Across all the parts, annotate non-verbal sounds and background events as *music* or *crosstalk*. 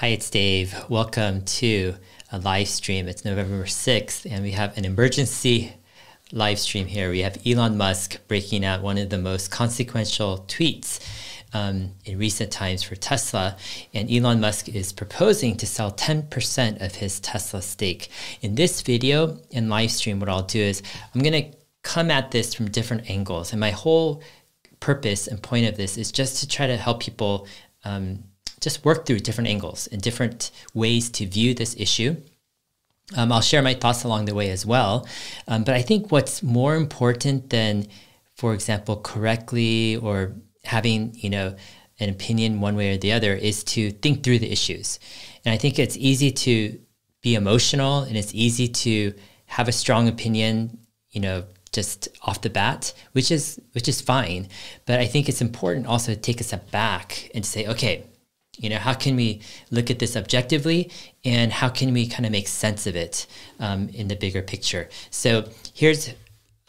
Hi, it's Dave. Welcome to a live stream. It's November 6th, and we have an emergency live stream here. We have Elon Musk breaking out one of the most consequential tweets um, in recent times for Tesla. And Elon Musk is proposing to sell 10% of his Tesla stake. In this video and live stream, what I'll do is I'm going to come at this from different angles. And my whole purpose and point of this is just to try to help people. Um, just work through different angles and different ways to view this issue. Um, I'll share my thoughts along the way as well. Um, but I think what's more important than, for example, correctly or having, you know, an opinion one way or the other is to think through the issues. And I think it's easy to be emotional and it's easy to have a strong opinion, you know, just off the bat, which is which is fine. But I think it's important also to take a step back and say, okay, you know how can we look at this objectively and how can we kind of make sense of it um, in the bigger picture? So here's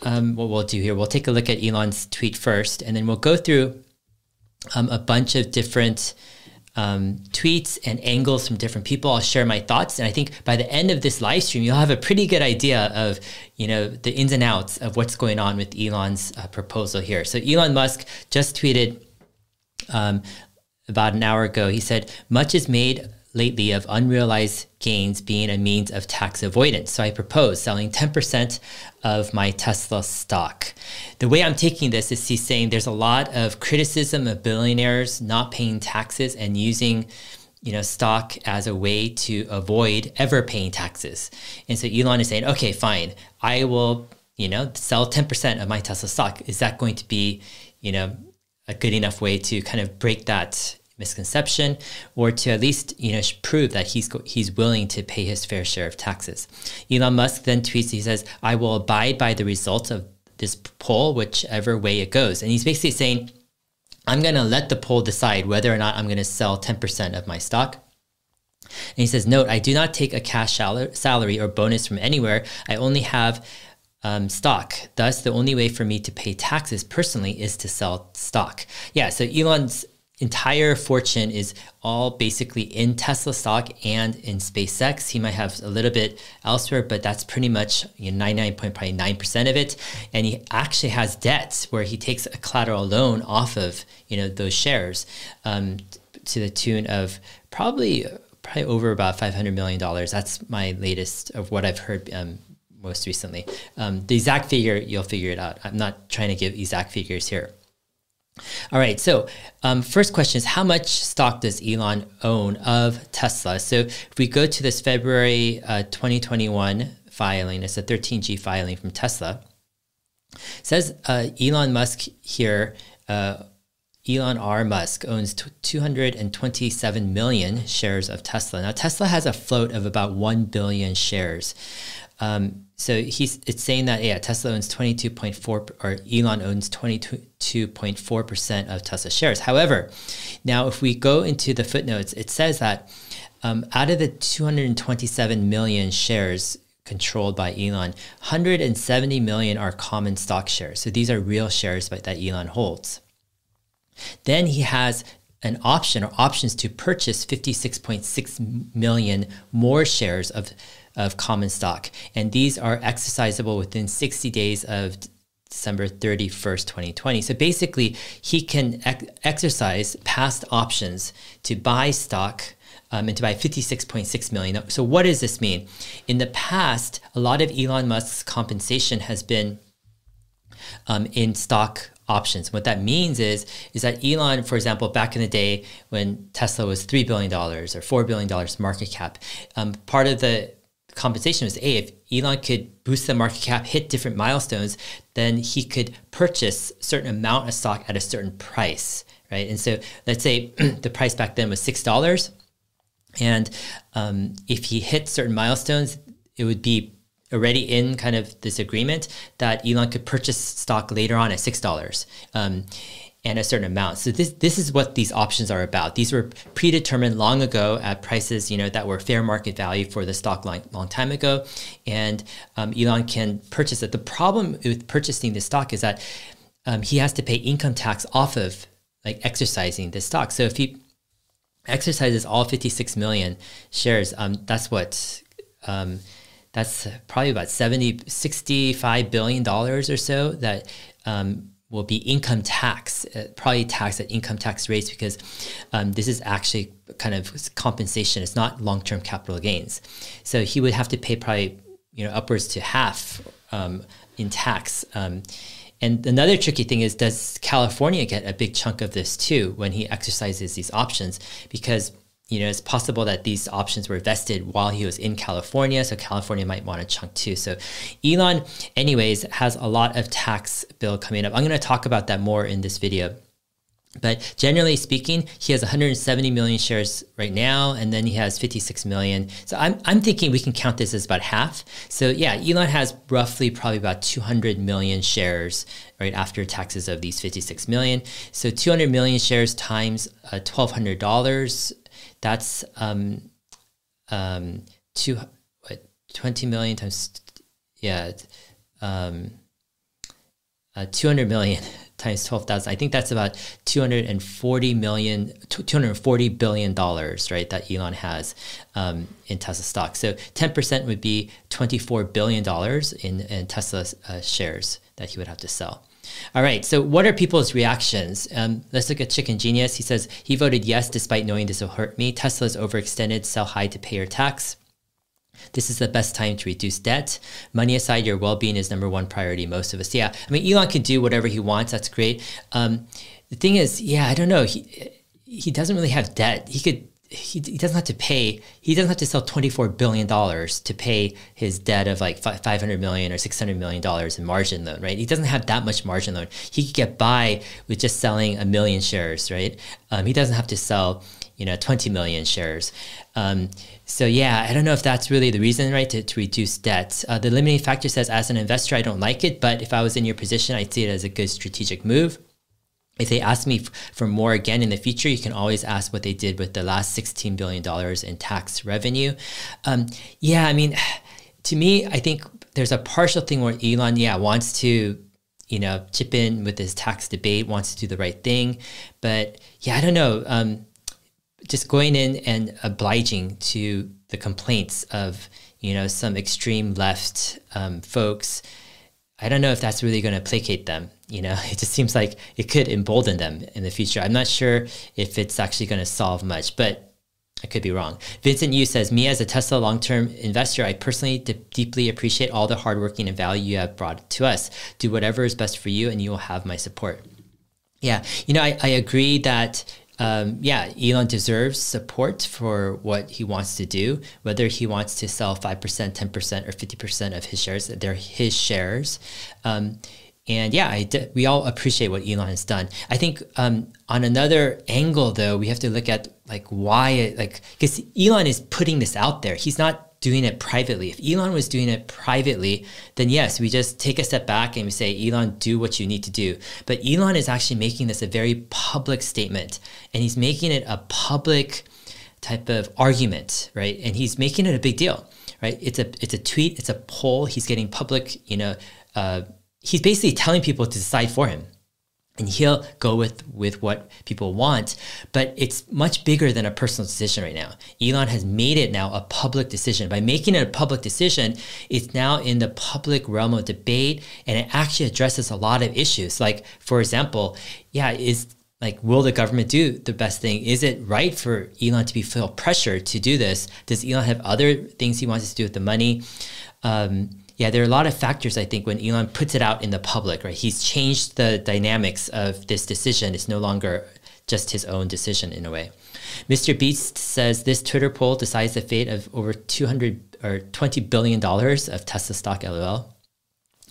um, what we'll do here. We'll take a look at elon's tweet first and then we'll go through um, a bunch of different um, tweets and angles from different people. I'll share my thoughts and i think by the end of this live stream you'll have a pretty good idea of you know the ins and outs of what's going on with elon's uh, proposal here. So elon musk just tweeted um, about an hour ago, he said, Much is made lately of unrealized gains being a means of tax avoidance. So I propose selling 10% of my Tesla stock. The way I'm taking this is he's saying there's a lot of criticism of billionaires not paying taxes and using you know stock as a way to avoid ever paying taxes. And so Elon is saying, okay, fine, I will, you know, sell 10% of my Tesla stock. Is that going to be, you know, a good enough way to kind of break that misconception or to at least you know prove that he's he's willing to pay his fair share of taxes. Elon Musk then tweets he says I will abide by the results of this poll whichever way it goes and he's basically saying I'm going to let the poll decide whether or not I'm going to sell 10% of my stock. And he says, Note, I do not take a cash salary or bonus from anywhere. I only have um, stock. Thus, the only way for me to pay taxes personally is to sell stock. Yeah, so Elon's entire fortune is all basically in Tesla stock and in SpaceX. He might have a little bit elsewhere, but that's pretty much you know, 99.9% of it. And he actually has debts where he takes a collateral loan off of you know those shares um, to the tune of probably probably over about 500 million dollars. That's my latest of what I've heard. Um, most recently, um, the exact figure you'll figure it out. I'm not trying to give exact figures here. All right. So, um, first question is how much stock does Elon own of Tesla? So, if we go to this February uh, 2021 filing, it's a 13G filing from Tesla. Says uh, Elon Musk here, uh, Elon R. Musk owns t- 227 million shares of Tesla. Now, Tesla has a float of about 1 billion shares. Um, so he's it's saying that yeah, Tesla owns 22.4 or Elon owns 22.4 percent of Tesla shares. However, now if we go into the footnotes, it says that um, out of the 227 million shares controlled by Elon, 170 million are common stock shares. So these are real shares that Elon holds. Then he has an option or options to purchase 56.6 million more shares of of common stock. And these are exercisable within 60 days of December 31st, 2020. So basically, he can ex- exercise past options to buy stock um, and to buy 56.6 million. So, what does this mean? In the past, a lot of Elon Musk's compensation has been um, in stock options. What that means is is that Elon, for example, back in the day when Tesla was three billion dollars or four billion dollars market cap, um, part of the compensation was a if Elon could boost the market cap, hit different milestones, then he could purchase certain amount of stock at a certain price, right? And so let's say *clears throat* the price back then was six dollars, and um, if he hit certain milestones, it would be already in kind of this agreement that Elon could purchase stock later on at six dollars. Um, and a certain amount. So this this is what these options are about. These were predetermined long ago at prices you know that were fair market value for the stock long, long time ago, and um, Elon can purchase it. The problem with purchasing this stock is that um, he has to pay income tax off of like exercising this stock. So if he exercises all 56 million shares, um, that's what. Um, that's probably about 70 65 billion dollars or so that um, will be income tax, uh, probably tax at income tax rates because um, this is actually kind of compensation. It's not long term capital gains. So he would have to pay probably you know upwards to half um, in tax. Um, and another tricky thing is, does California get a big chunk of this too when he exercises these options? Because you know, it's possible that these options were vested while he was in California, so California might want a chunk too. So Elon, anyways, has a lot of tax bill coming up. I'm going to talk about that more in this video. But generally speaking, he has 170 million shares right now, and then he has 56 million. So I'm, I'm thinking we can count this as about half. So yeah, Elon has roughly probably about 200 million shares right after taxes of these 56 million. So 200 million shares times uh, $1,200, that's um, um, two, what, 20 million times, yeah, um, uh, 200 million *laughs* times 12,000. I think that's about 240 million, 240 billion dollars, right? That Elon has um, in Tesla stock. So 10% would be 24 billion dollars in, in Tesla uh, shares that he would have to sell. All right, so what are people's reactions? Um, let's look at Chicken Genius. He says he voted yes despite knowing this will hurt me. Tesla's overextended, sell high to pay your tax. This is the best time to reduce debt. Money aside, your well being is number one priority. Most of us, yeah. I mean, Elon can do whatever he wants. That's great. Um, the thing is, yeah, I don't know. He he doesn't really have debt. He could. He, he doesn't have to pay. He doesn't have to sell twenty four billion dollars to pay his debt of like five hundred million or six hundred million dollars in margin loan, right? He doesn't have that much margin loan. He could get by with just selling a million shares, right? Um, he doesn't have to sell you know 20 million shares um, so yeah i don't know if that's really the reason right to, to reduce debt uh, the limiting factor says as an investor i don't like it but if i was in your position i'd see it as a good strategic move if they ask me for more again in the future, you can always ask what they did with the last $16 billion in tax revenue. Um, yeah, I mean, *sighs* to me, I think there's a partial thing where Elon, yeah, wants to you know, chip in with this tax debate, wants to do the right thing. But yeah, I don't know. Um, just going in and obliging to the complaints of you know some extreme left um, folks i don't know if that's really going to placate them you know *laughs* it just seems like it could embolden them in the future i'm not sure if it's actually going to solve much but I could be wrong. Vincent Yu says, Me as a Tesla long term investor, I personally deeply appreciate all the hard hardworking and value you have brought to us. Do whatever is best for you, and you will have my support. Yeah, you know, I, I agree that um, yeah, Elon deserves support for what he wants to do, whether he wants to sell 5%, 10%, or 50% of his shares, they're his shares. Um, and yeah, we all appreciate what Elon has done. I think um, on another angle, though, we have to look at like why, it, like, because Elon is putting this out there. He's not doing it privately. If Elon was doing it privately, then yes, we just take a step back and we say, Elon, do what you need to do. But Elon is actually making this a very public statement and he's making it a public type of argument, right? And he's making it a big deal, right? It's a it's a tweet, it's a poll. He's getting public, you know, uh, he's basically telling people to decide for him and he'll go with with what people want. But it's much bigger than a personal decision right now. Elon has made it now a public decision. By making it a public decision it's now in the public realm of debate and it actually addresses a lot of issues. Like for example yeah is like will the government do the best thing? Is it right for elon to be feel pressure to do this? Does elon have other things he wants to do with the money? Um, yeah, there are a lot of factors, I think, when Elon puts it out in the public, right? He's changed the dynamics of this decision. It's no longer just his own decision in a way. Mr. Beast says this Twitter poll decides the fate of over 200 or 20 billion dollars of Tesla stock LOL.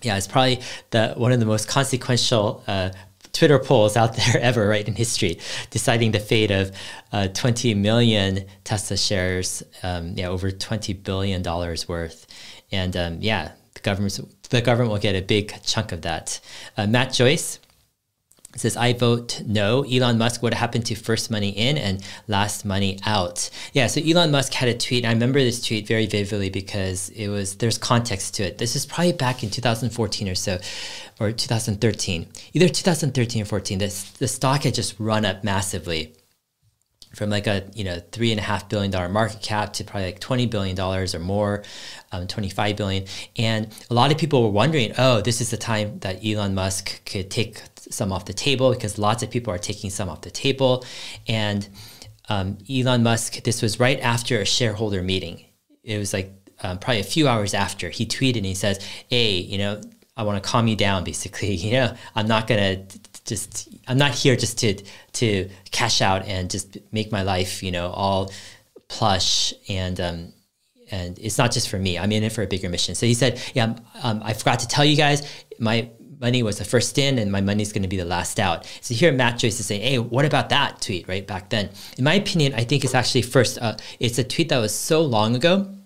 Yeah, it's probably the one of the most consequential uh, Twitter polls out there *laughs* ever, right, in history, deciding the fate of uh, 20 million Tesla shares, um, yeah, over 20 billion dollars worth. And um, yeah, the government the government will get a big chunk of that. Uh, Matt Joyce says, I vote no. Elon Musk, what happened to first money in and last money out? Yeah, so Elon Musk had a tweet. I remember this tweet very vividly because it was, there's context to it. This is probably back in 2014 or so, or 2013, either 2013 or 14. This, the stock had just run up massively. From like a you know three and a half billion dollar market cap to probably like 20 billion dollars or more um, 25 billion. And a lot of people were wondering oh this is the time that elon musk could take some off the table because lots of people are taking some off the table. And um, elon musk this was right after a shareholder meeting. It was like um, probably a few hours after. He tweeted and he says hey you know I want to calm you down, basically. *laughs* You know, I'm not gonna just I'm not here just to to cash out and just make my life you know all plush and um, and it's not just for me. I'm in it for a bigger mission. So he said, yeah, um, I forgot to tell you guys, my money was the first in and my money is going to be the last out. So here Matt Joyce is saying, hey, what about that tweet right back then? In my opinion, I think it's actually first, uh, it's a tweet that was so long ago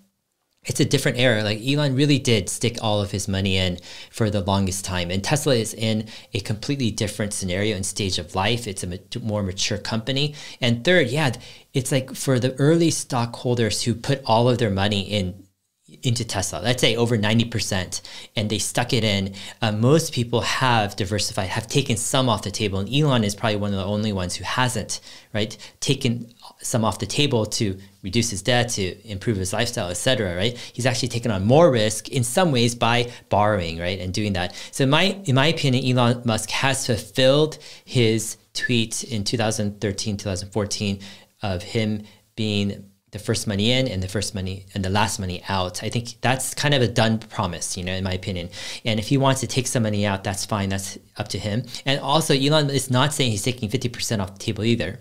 it's a different era. Like Elon really did stick all of his money in for the longest time. And Tesla is in a completely different scenario and stage of life. It's a more mature company. And third, yeah, it's like for the early stockholders who put all of their money in into Tesla, let's say over 90%, and they stuck it in, uh, most people have diversified, have taken some off the table. And Elon is probably one of the only ones who hasn't, right, taken some off the table to reduce his debt, to improve his lifestyle, etc. Right? He's actually taken on more risk in some ways by borrowing, right, and doing that. So, in my in my opinion, Elon Musk has fulfilled his tweet in 2013, 2014 of him being the first money in and the first money and the last money out. I think that's kind of a done promise, you know, in my opinion. And if he wants to take some money out, that's fine. That's up to him. And also, Elon is not saying he's taking 50% off the table either.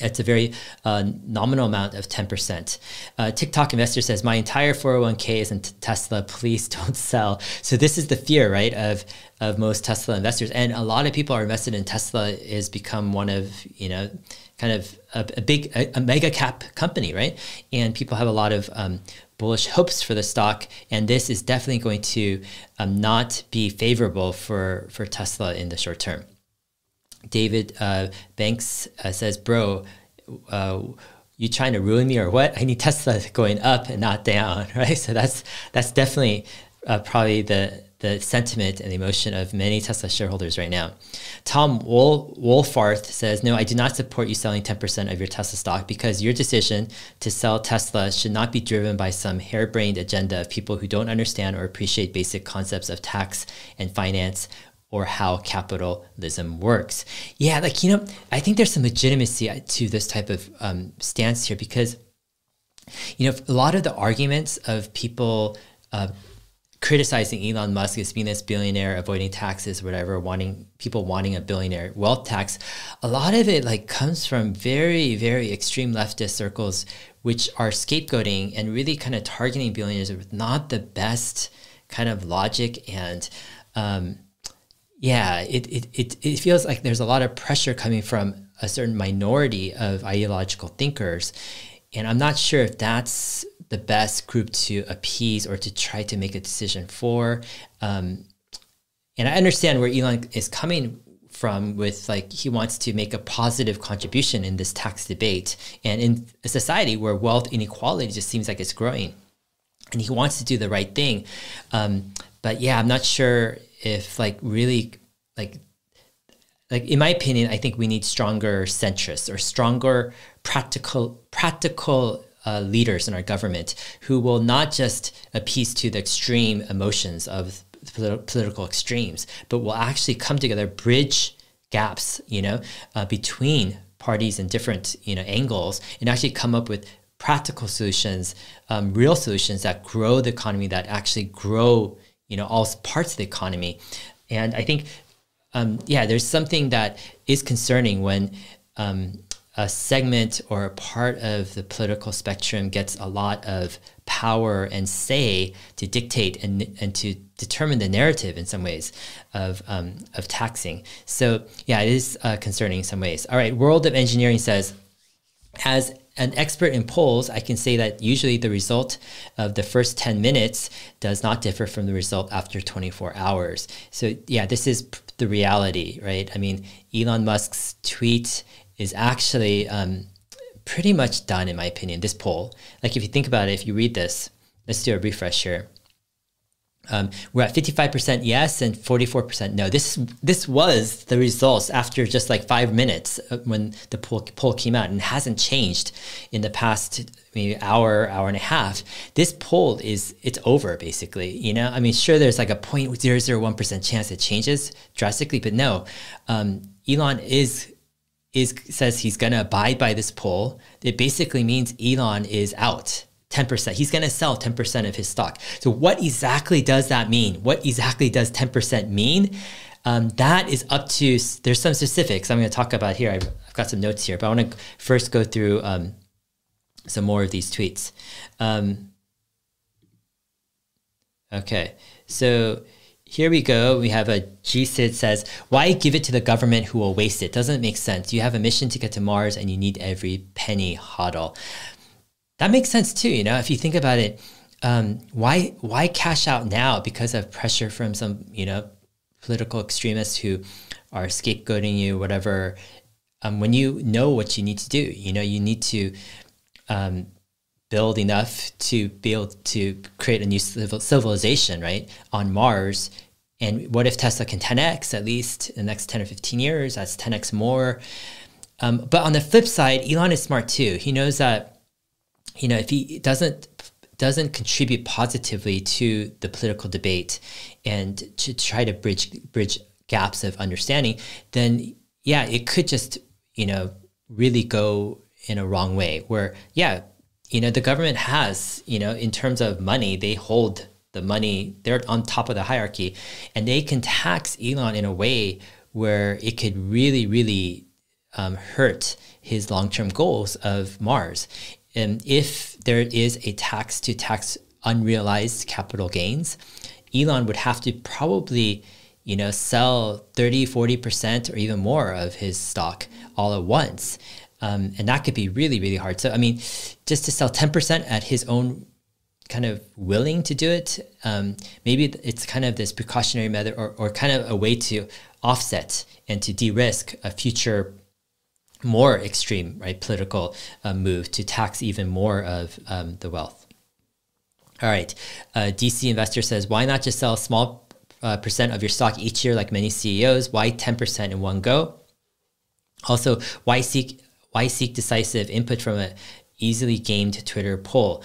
It's a very uh, nominal amount of 10%. Uh, TikTok investor says, My entire 401k is in Tesla. Please *laughs* don't sell. So, this is the fear, right, of, of most Tesla investors. And a lot of people are invested in Tesla, is become one of, you know, kind of a, a big, a, a, mega cap company, right? And people have a lot of um, bullish hopes for the stock. And this is definitely going to um, not be favorable for, for Tesla in the short term. David uh, Banks uh, says, "Bro, uh, you trying to ruin me or what? I need Tesla going up and not down, *laughs* right? So that's that's definitely uh, probably the the sentiment and the emotion of many Tesla shareholders right now. Tom Wol- Wolfarth says, No, I do not support you selling 10% of your Tesla stock because your decision to sell Tesla should not be driven by some harebrained agenda of people who don't understand or appreciate basic concepts of tax and finance or how capitalism works. Yeah, like, you know, I think there's some legitimacy to this type of um, stance here because, you know, a lot of the arguments of people uh, criticizing Elon Musk as being this billionaire, avoiding taxes, whatever, wanting people wanting a billionaire wealth tax, a lot of it like comes from very, very extreme leftist circles, which are scapegoating and really kind of targeting billionaires with not the best kind of logic and um, yeah, it, it, it, it feels like there's a lot of pressure coming from a certain minority of ideological thinkers. And I'm not sure if that's the best group to appease or to try to make a decision for. Um, and I understand where Elon is coming from with like he wants to make a positive contribution in this tax debate and in a society where wealth inequality just seems like it's growing and he wants to do the right thing um, but yeah i'm not sure if like really like like in my opinion, I think we need stronger centrists or stronger practical practical uh, leaders in our government who will not just appease to the extreme emotions of politi- political extremes, but will actually come together, bridge gaps, you know, uh, between parties and different you know angles, and actually come up with practical solutions, um, real solutions that grow the economy, that actually grow you know all parts of the economy. And I think um, yeah, there's something that is concerning when um, a segment or a part of the political spectrum gets a lot of power and say to dictate and, and to determine the narrative in some ways of, um, of taxing. So, yeah, it is uh, concerning in some ways. All right, World of Engineering says, as an expert in polls, I can say that usually the result of the first 10 minutes does not differ from the result after 24 hours. So, yeah, this is the reality, right? I mean, Elon Musk's tweet is actually um, pretty much done, in my opinion, this poll. Like, if you think about it, if you read this, let's do a refresh here. Um, we're at 55% yes and 44% no. This this was the results after just like five minutes uh, when the poll, poll came out and hasn't changed in the past maybe hour, hour and a half. This poll is it's over basically. You know, I mean, sure, there's like a 0.001% chance it changes drastically, but no, um, Elon is is says he's going to abide by this poll. It basically means Elon is out 10%. He's going to sell 10% of his stock. So, what exactly does that mean? What exactly does 10% mean? Um, that is up to, there's some specifics I'm going to talk about here. I've, I've, got some notes here, but I want to first go through um, some more of these tweets. Um, okay, so here we go. We have a GSID says, Why give it to the government who will waste it? Doesn't make sense. You have a mission to get to Mars and you need every penny hodl that makes sense too. You know, if you think about it, um, why why cash out now because of pressure from some you know political extremists who are scapegoating you, whatever. Um, when you know what you need to do, you know you need to um, build enough to be able to create a new civilization, right, on Mars. And what if Tesla can 10x at least in the next 10 or 15 years? That's 10x more. Um, but on the flip side, Elon is smart too. He knows that you know, if he doesn't doesn't contribute positively to the political debate and to try to bridge bridge gaps of understanding, then yeah, it could just you know really go in a wrong way. Where yeah, you know, the government has you know in terms of money, they hold the money. They're on top of the hierarchy, and they can tax Elon in a way where it could really really um, hurt his long term goals of Mars. And if there is a tax to tax unrealized capital gains, Elon would have to probably you know sell 30 40% or even more of his stock all at once. Um, and that could be really really hard. So i mean just to sell 10% at his own kind of willing to do it um, maybe it's kind of this precautionary method or, or kind of a way to offset and to de-risk a future more extreme, right, political uh, move to tax even more of um, the wealth. All right, uh, DC investor says, why not just sell a small uh, percent of your stock each year, like many CEOs? Why ten percent in one go? Also, why seek why seek decisive input from an easily gamed Twitter poll?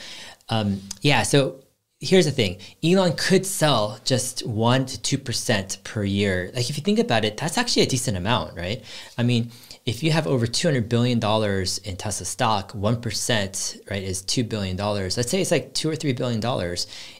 Um, yeah, so here's the thing Elon could sell just 1 to 2% per year. Like, if you think about it, that's actually a decent amount, right? I mean, if you have over $200 billion in Tesla stock, 1%, right, is $2 billion. Let's say it's like two or $3 billion.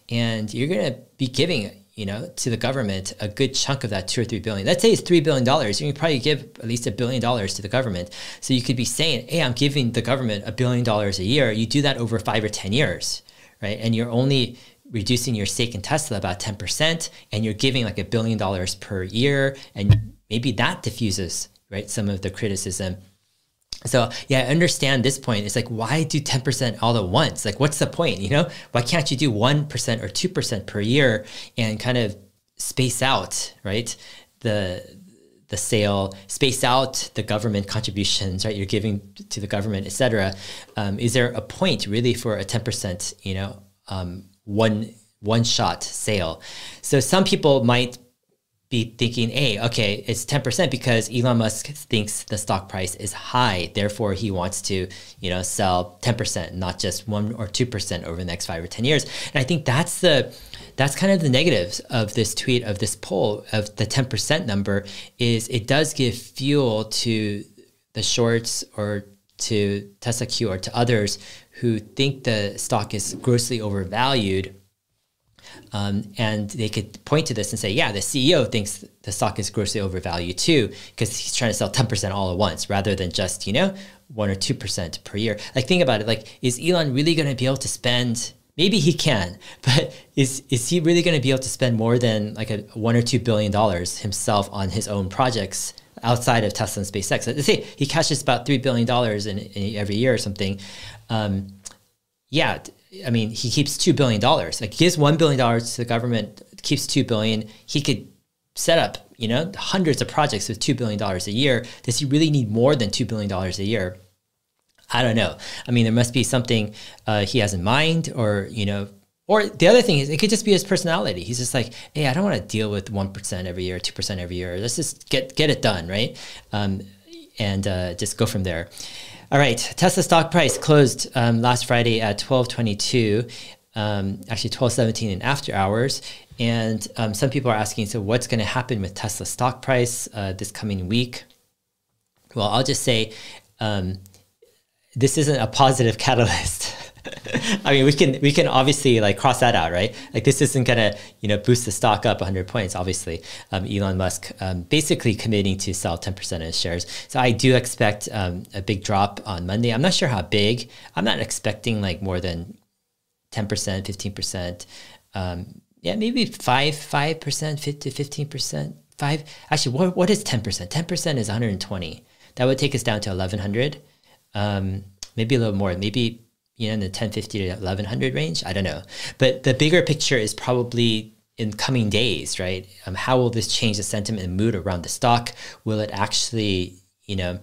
And you're going to be giving, you know, to the government a good chunk of that two or 3 billion. Let's say it's $3 billion. You can probably give at least a billion dollars to the government. So you could be saying, hey, I'm giving the government a billion dollars a year. You do that over five or 10 years, right? And you're only reducing your stake in Tesla about 10%, and you're giving like a billion dollars per year. And maybe that diffuses right? Some of the criticism. So yeah, I understand this point. It's like, why do 10% all at once? Like, what's the point? You know, why can't you do 1% or 2% per year and kind of space out, right? The, the sale, space out the government contributions, right? You're giving to the government, etc. Um, is there a point really for a 10%, you know, um, one, one shot sale? So some people might be thinking, hey, okay, it's 10% because Elon Musk thinks the stock price is high. Therefore, he wants to, you know, sell 10%, not just one or 2% over the next five or 10 years. And I think that's the, that's kind of the negatives of this tweet, of this poll, of the 10% number is it does give fuel to the shorts or to Tesla Q or to others who think the stock is grossly overvalued um, and they could point to this and say, yeah, the CEO thinks the stock is grossly overvalued too, because he's trying to sell 10% all at once rather than just, you know, one or 2% per year. Like, think about it. Like, is Elon really going to be able to spend? Maybe he can, *laughs* but is is he really going to be able to spend more than like a one or two billion dollars himself on his own projects outside of Tesla and SpaceX? Let's say he cashes about three billion dollars in, in, every year or something. Um, yeah, I mean, he keeps two billion dollars. Like, he gives one billion dollars to the government, keeps two billion. He could set up, you know, hundreds of projects with two billion dollars a year. Does he really need more than two billion dollars a year? I don't know. I mean, there must be something uh, he has in mind, or you know, or the other thing is it could just be his personality. He's just like, hey, I don't want to deal with one percent every year, two percent every year. Let's just get get it done, right? Um, and uh, just go from there. All right, Tesla stock price closed um, last Friday at twelve twenty two. Um, actually, twelve seventeen in after hours. And um, some people are asking, so what's going to happen with Tesla stock price uh, this coming week? Well, I'll just say um, this isn't a positive *laughs* catalyst. *laughs* I mean, we can we can obviously like cross that out, right? Like this isn't gonna you know boost the stock up 100 points. Obviously, um, Elon Musk um, basically committing to sell 10% of his shares. So I do expect um, a big drop on Monday. I'm not sure how big. I'm not expecting like more than 10%, 15%. Um, yeah, maybe five five percent, to 15 percent. Five. Actually, what what is 10 percent? 10 percent is 120. That would take us down to 1100. Um, maybe a little more. Maybe you know, in the 1050 to 1100 range. I don't know. But the bigger picture is probably in coming days, right? Um, how will this change the sentiment and mood around the stock? Will it actually, you know,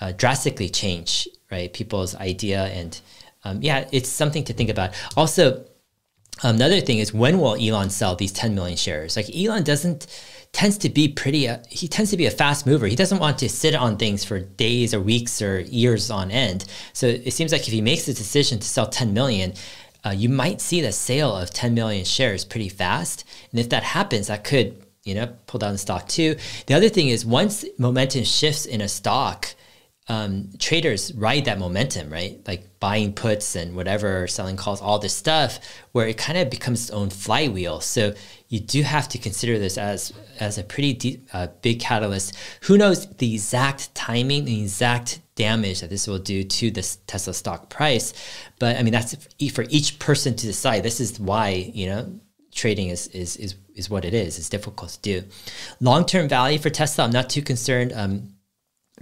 uh, drastically change, right? People's idea and um, yeah, it's something to think about. Also, another thing is when will Elon sell these 10 million shares? Like Elon doesn't tends to be pretty uh, he tends to be a fast mover he doesn't want to sit on things for days or weeks or years on end so it seems like if he makes the decision to sell 10 million uh, you might see the sale of 10 million shares pretty fast and if that happens that could you know pull down the stock too the other thing is once momentum shifts in a stock um, traders ride that momentum, right? Like buying puts and whatever, selling calls, all this stuff, where it kind of becomes its own flywheel. So you do have to consider this as as a pretty deep, uh, big catalyst. Who knows the exact timing, the exact damage that this will do to this Tesla stock price? But I mean, that's for each person to decide. This is why you know trading is is is is what it is. It's difficult to do. Long term value for Tesla, I'm not too concerned. Um,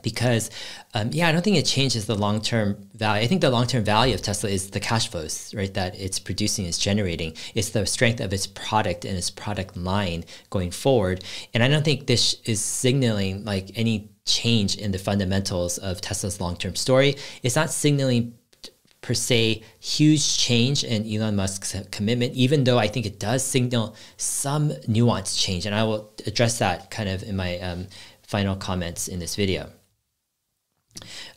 because um, yeah i don't think it changes the long-term value i think the long-term value of tesla is the cash flows right that it's producing is generating it's the strength of its product and its product line going forward and i don't think this is signaling like any change in the fundamentals of tesla's long-term story it's not signaling per se huge change in Elon Musk's commitment, even though I think it does signal some nuanced change. And I will address that kind of in my um, final comments in this video.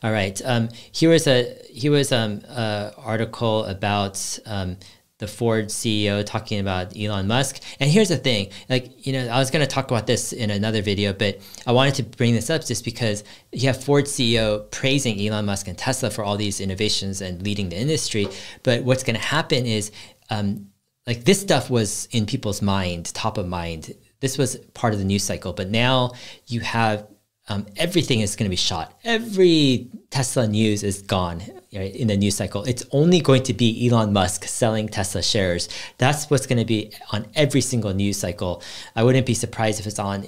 All right. Um, here was a here was um uh, article about um, the Ford CEO talking about Elon Musk. And here's the thing, like you know, I was going to talk about this in another video, but I wanted to bring this up just because you have Ford CEO praising Elon Musk and Tesla for all these innovations and leading the industry. But what's going to happen is, um, like this stuff was in people's mind, top of mind. This was part of the news cycle, but now you have um, everything is going to be shot. Every Tesla news is gone right, in the news cycle. It's only going to be Elon Musk selling Tesla shares. That's what's going to be on every single news cycle. I wouldn't be surprised if it's on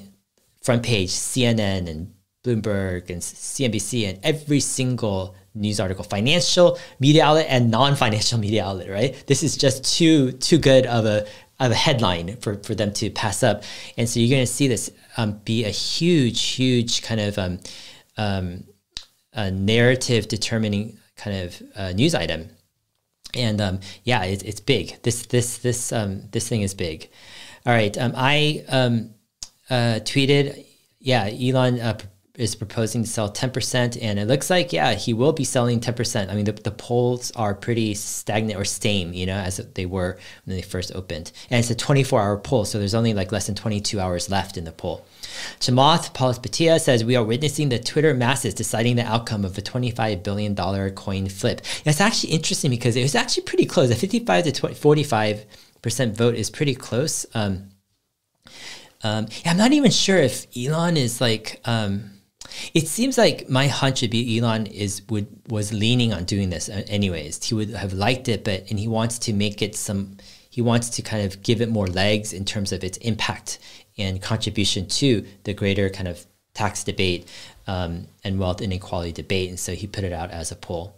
front page CNN and Bloomberg and CNBC and every single news article, financial media outlet and non-financial *laughs* media outlet. Right? This is just too too good of a of a headline for, for them to pass up. And so you're going to see this um, be a huge, huge kind of um, um, narrative determining kind of uh, news item. And um, yeah, it, it's big. This this this um, this thing is big. All right, um, I uh, tweeted. Yeah, Elon uh, is proposing to sell 10% and it looks like yeah he will be selling 10% i mean the, the polls are pretty stagnant or same you know as they were when they first opened and it's a 24 hour poll so there's only like less than 22 hours left in the poll Chamath Palihapitiya says we are witnessing the Twitter masses deciding the outcome of a $25 billion coin flip. It's actually interesting because it was actually pretty close. A 55 to 20, 45% vote is pretty close. Um, um, I'm not even sure if Elon is like, um, it seems like my hunch would be Elon is would was leaning on doing this anyways. He would have liked it, but and he wants to make it some. He wants to kind of give it more legs in terms of its impact and contribution to the greater kind of tax debate um, and wealth inequality debate. And so he put it out as a poll.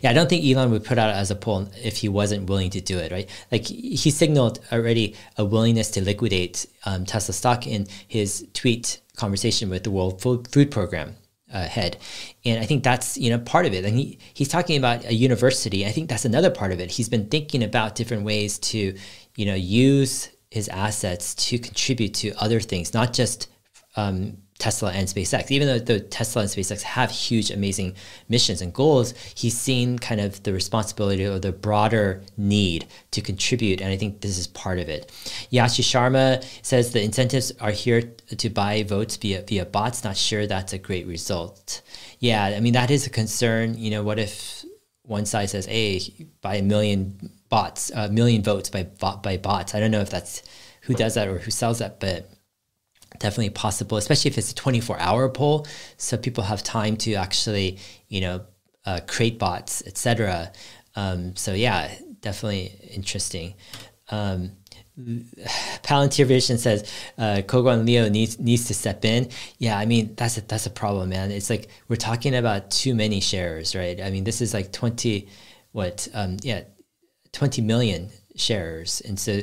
Yeah, I don't think Elon would put out as a poll if he wasn't willing to do it, right? Like he signaled already a willingness to liquidate um, Tesla stock in his tweet conversation with the World Food Program head. And I think that's you know part of it. And he he's talking about a university. I think that's another part of it. He's been thinking about different ways to you know use his assets to contribute to other things, not just um, Tesla and SpaceX. Even though the Tesla and SpaceX have huge, amazing missions and goals, he's seen kind of the responsibility or the broader need to contribute, and I think this is part of it. Yashi Sharma says the incentives are here to buy votes via via bots. Not sure that's a great result. Yeah, I mean that is a concern. You know, what if one side says, "Hey, buy a million bots, a million votes by by bots"? I don't know if that's who does that or who sells that, but definitely possible, especially if it's a 24 hour poll. So people have time to actually, you know, uh, create bots, etc. Um, so yeah, definitely interesting. Um, *sighs* Palantir Vision says uh, Koguan Leo needs needs to step in. Yeah, I mean that's a that's a problem, man. It's like we're talking about too many shares, right? I mean this is like twenty, what? Um, yeah, twenty million shares, and so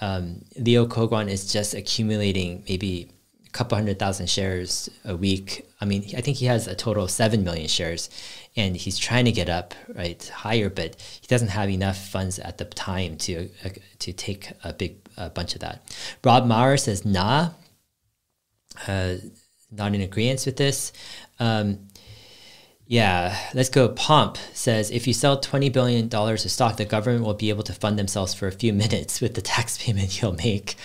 um, Leo Koguan is just accumulating maybe couple hundred thousand shares a week. I mean, I think he has a total of seven million shares, and he's trying to get up right higher, but he doesn't have enough funds at the time to uh, to take a big uh, bunch of that. Rob Maurer says, "Nah, uh, not in agreement with this." Um, yeah, let's go. Pomp says if you sell $20 billion of stock, the government will be able to fund themselves for a few *laughs* minutes with the tax payment you'll make.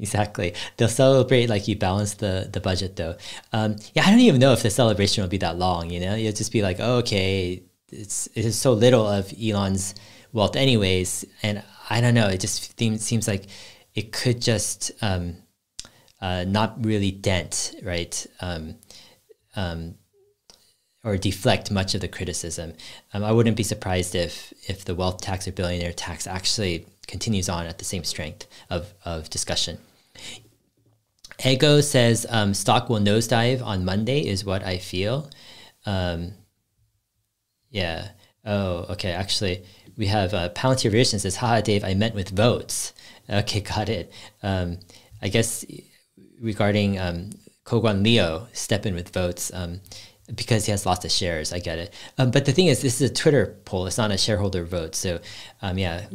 Exactly. They'll celebrate like you balance the the budget though. Um, yeah, I don't even know if the celebration will be that long. You know, you'll just be like, oh, okay, it's it is so little of Elon's wealth, anyways, and I don't know. It just seems like it could just um, uh, not really dent right. Um, um, or deflect much of the criticism. Um, I wouldn't be surprised if if the wealth tax or billionaire tax actually continues on at the same strength of, of discussion. Ego says um, stock will nosedive on Monday, is what I feel. Um, yeah. Oh, okay. Actually, we have uh, Palantir Vision says, Haha, Dave, I meant with votes. Okay, *laughs* got it. Um, I guess regarding um, Koguan Leo, step in with votes. Um, because he has lots of shares. I get it. Um, but the thing is, this is a Twitter poll. It's not a shareholder vote. So, um, yeah,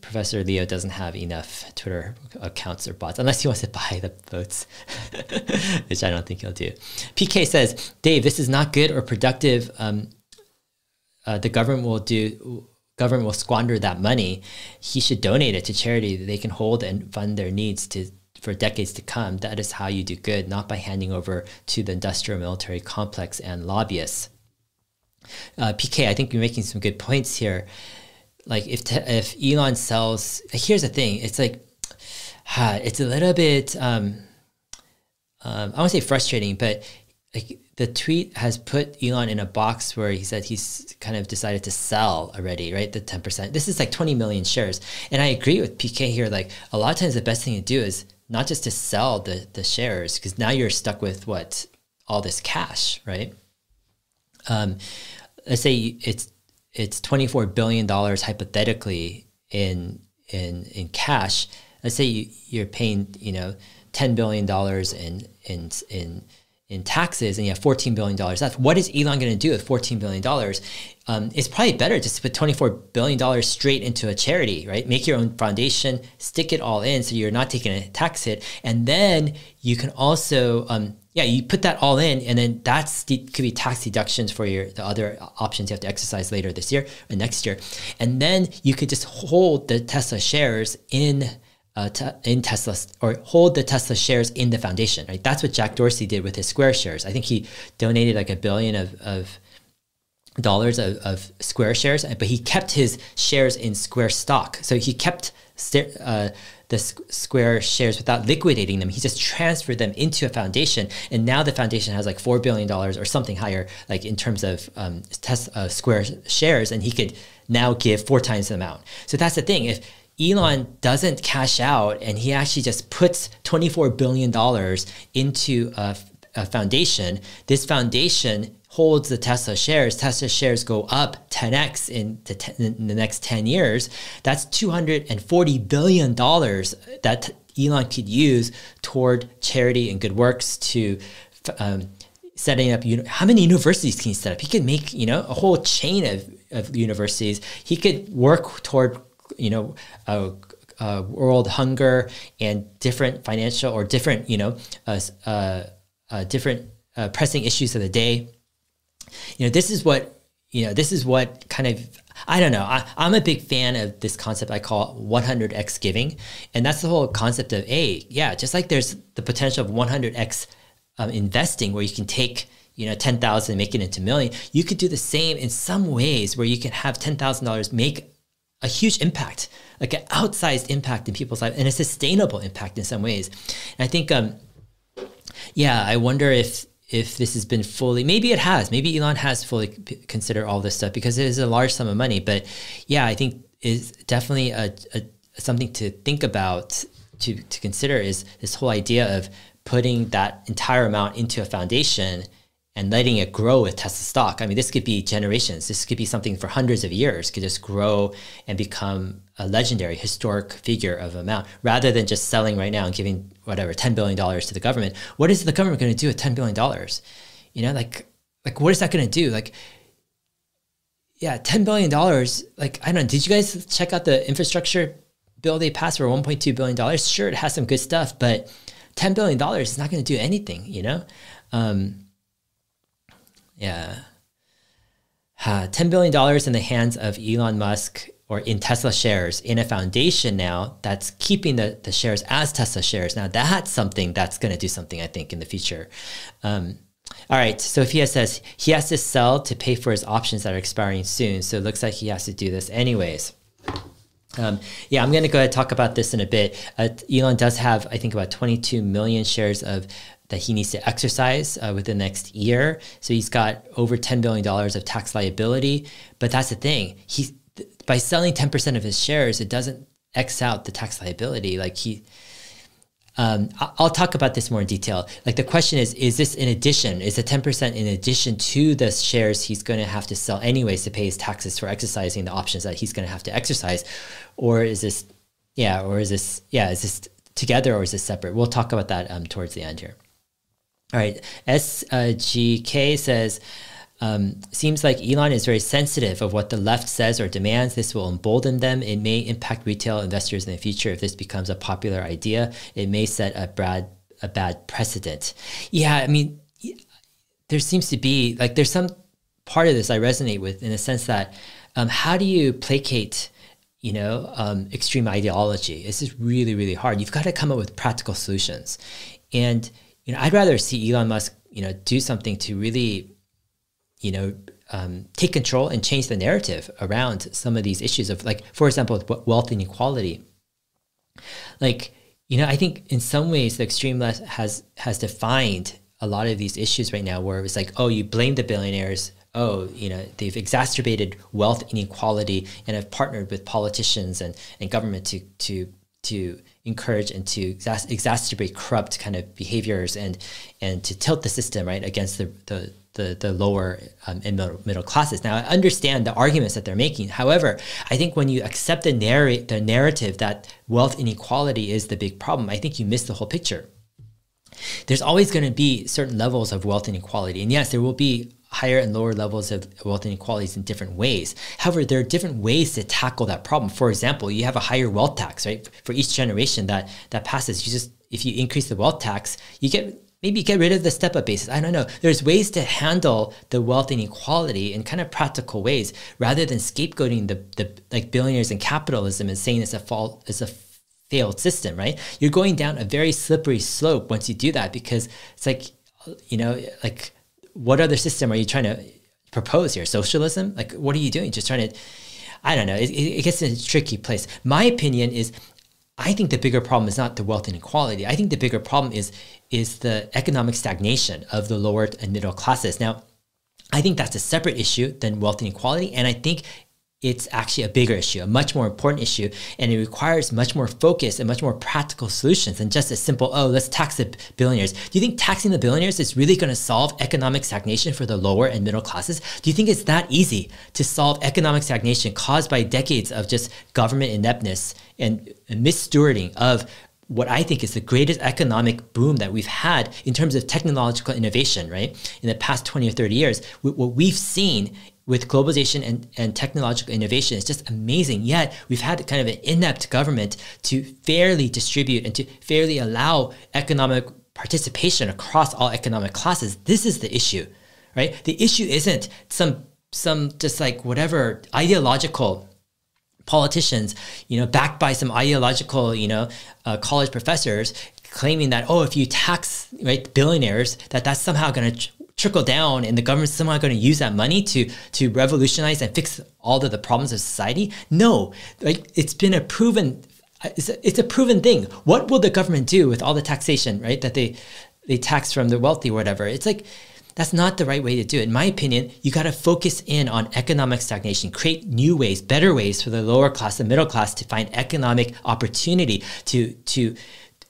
Professor Leo doesn't have enough Twitter accounts or bots unless he wants to buy the votes, *laughs* which I don't think he'll do. PK says, Dave, this is not good or productive. Um, uh, the government will do. Government will squander that money. He should donate it to charity that they can hold and fund their needs to for decades to come. That is how you do good, not by handing over to the industrial military complex and lobbyists. Uh, PK, I think you're making some good points here. Like if if Elon sells, here's the thing. It's like *sighs* it's a little bit. Um, um, I won't say frustrating, but like the tweet has put Elon in a box where he said he's kind of decided to sell already, right? The 10%. This is like 20 million shares. And I agree with PK here. Like a lot of times the best thing to do is not just to sell the the shares because now you're stuck with what all this cash, right? Um, let's say it's it's twenty four billion dollars hypothetically in in in cash. Let's say you, you're paying you know ten billion dollars in in in in taxes and you have $14 billion left. What is Elon going to do with $14 billion? Um, it's probably better just to put $24 billion straight into a charity, right? Make your own foundation, stick it all in so you're not taking a tax hit. And then you can also, um, yeah, you put that all in and then that's could be tax deductions for your the other options you have to exercise later this year or next year. And then you could just hold the Tesla shares in uh, in Tesla or hold the Tesla shares in the foundation. Right, that's what Jack Dorsey did with his Square shares. I think he donated like a billion of, of dollars of, of Square shares, but he kept his shares in Square stock. So he kept uh, the Square shares without liquidating them. He just transferred them into a foundation, and now the foundation has like four billion dollars or something higher, like in terms of um, Tesla, uh, Square shares, and he could now give four times the amount. So that's the thing. If Elon doesn't cash out and he actually just puts $24 billion into a, a, foundation. This foundation holds the Tesla shares. Tesla shares go up 10x in the, in the next 10 years. That's $240 billion that Elon could use toward charity and good works to um, setting up how many universities can he set up he could make you know a whole chain of, of universities he could work toward you know uh, uh, world hunger and different financial or different you know uh, uh, different pressing issues of the day you know this is what you know this is what kind of I don't know. I, am a big fan of this concept I call 100x giving. And that's the whole concept of, A, yeah, just like there's the potential of 100x um, investing where you can take you know 10,000 make it into a million you could do the same in some ways where you can have $10,000 make a huge impact like an outsized impact in people's life and a sustainable impact in some ways. And i think um yeah i wonder if if this has been fully maybe it has maybe elon has fully considered all this stuff because it is a large sum of money. But yeah i think is definitely a, a something to think about to, to consider is this whole idea of putting that entire amount into a foundation and letting it grow with Tesla stock. I mean, this could be generations. This could be something for hundreds of years, could just grow and become a legendary, historic figure of amount, rather than just selling right now and giving whatever $10 billion to the government. What is the government going to do with $10 billion? You know, like, like what is that going to do? Like, yeah, $10 billion. Like, I don't know. Did you guys check out the infrastructure bill they passed for $1.2 billion? Sure, it has some good stuff, but $10 billion is not going to do anything, you know? Um, yeah. Uh, $10 billion in the hands of Elon Musk or in Tesla shares in a foundation now that's keeping the, the shares as Tesla shares. Now, that's something that's going to do something, I think, in the future. Um, all right, Sophia says he has to sell to pay for his options that are expiring soon. So it looks like he has to do this anyways. Um, yeah, I'm going to go ahead and talk about this in a bit. Uh, Elon does have, I think, about 22 million shares of that he needs to exercise uh, within the next year. So he's got over $10 billion of tax liability. But that's the thing. He, by selling 10% of his shares, it doesn't X out the tax liability. Like he, um, I'll talk about this more in detail. Like the question is, is this in addition? Is the 10% in addition to the shares he's going to have to sell anyways to pay his taxes for exercising the options that he's going to have to exercise? Or is this, yeah, or is this, yeah, is this together or is this separate? We'll talk about that um, towards the end here. All right, SGK says, um, seems like Elon is very sensitive of what the left says or demands. This will embolden them. It may impact retail investors in the future if this becomes a popular idea. It may set a bad a bad precedent. Yeah, I mean, there seems to be like there's some part of this I resonate with in the sense that um, how do you placate you know um, extreme ideology? This is really really hard. You've got to come up with practical solutions, and you know I'd rather see Elon Musk you know do something to really you know, um, take control and change the narrative around some of these issues of like, for example, wealth inequality. Like, you know, I think in some ways the extreme left has has defined a lot of these issues right now, where it's like, oh, you blame the billionaires. Oh, you know, they've exacerbated wealth inequality and have partnered with politicians and, and government to to to encourage and to exacerbate corrupt kind of behaviors and and to tilt the system right against the the the, the lower um, and middle, middle classes. Now, I understand the arguments that they're making. However, I think when you accept the, narr- the narrative that wealth inequality is the big problem, I think you miss the whole picture. There's always going to be certain levels of wealth inequality. And yes, there will be higher and lower levels of wealth inequalities in different ways. However, there are different ways to tackle that problem. For example, you have a higher wealth tax, right? For each generation that that passes, you just if you increase the wealth tax, you get maybe get rid of the step up basis. I don't know. There's ways to handle the wealth inequality in kind of practical ways rather than scapegoating the, the like billionaires and capitalism and saying it's a fault, it's a failed system, right? You're going down a very slippery slope once you do that because it's like, you know, like what other system are you trying to propose here? Socialism? Like, what are you doing? Just trying to, I don't know. It, it gets in a tricky place. My opinion is I think the bigger problem is not the wealth inequality. I think the bigger problem is is the economic stagnation of the lower and middle classes. Now, I think that's a separate issue than wealth inequality, and I think it's actually a bigger issue, a much more important issue, and it requires much more focus and much more practical solutions than just a simple, oh, let's tax the billionaires. Do you think taxing the billionaires is really going to solve economic stagnation for the lower and middle classes? Do you think it's that easy to solve economic stagnation caused by decades of just government ineptness and misstewarding of what I think is the greatest economic boom that we've had in terms of technological innovation, right? In the past 20 or 30 years, what we've seen with globalization and, and technological innovation is just amazing. Yet we've had kind of an inept government to fairly distribute and to fairly allow economic participation across all economic classes. This is the issue, right? The issue isn't some some just like whatever ideological politicians, you know, backed by some ideological, you know, uh, college professors claiming that oh, if you tax right billionaires, that that's somehow going to trickle down and the government's somehow going to use that money to to revolutionize and fix all of the problems of society? No. Like it's been a proven it's a, it's a proven thing. What will the government do with all the taxation right that they they tax from the wealthy or whatever? It's like that's not the right way to do it. In my opinion you got to focus in on economic stagnation. Create new ways better ways for the lower class the middle class to find economic opportunity to to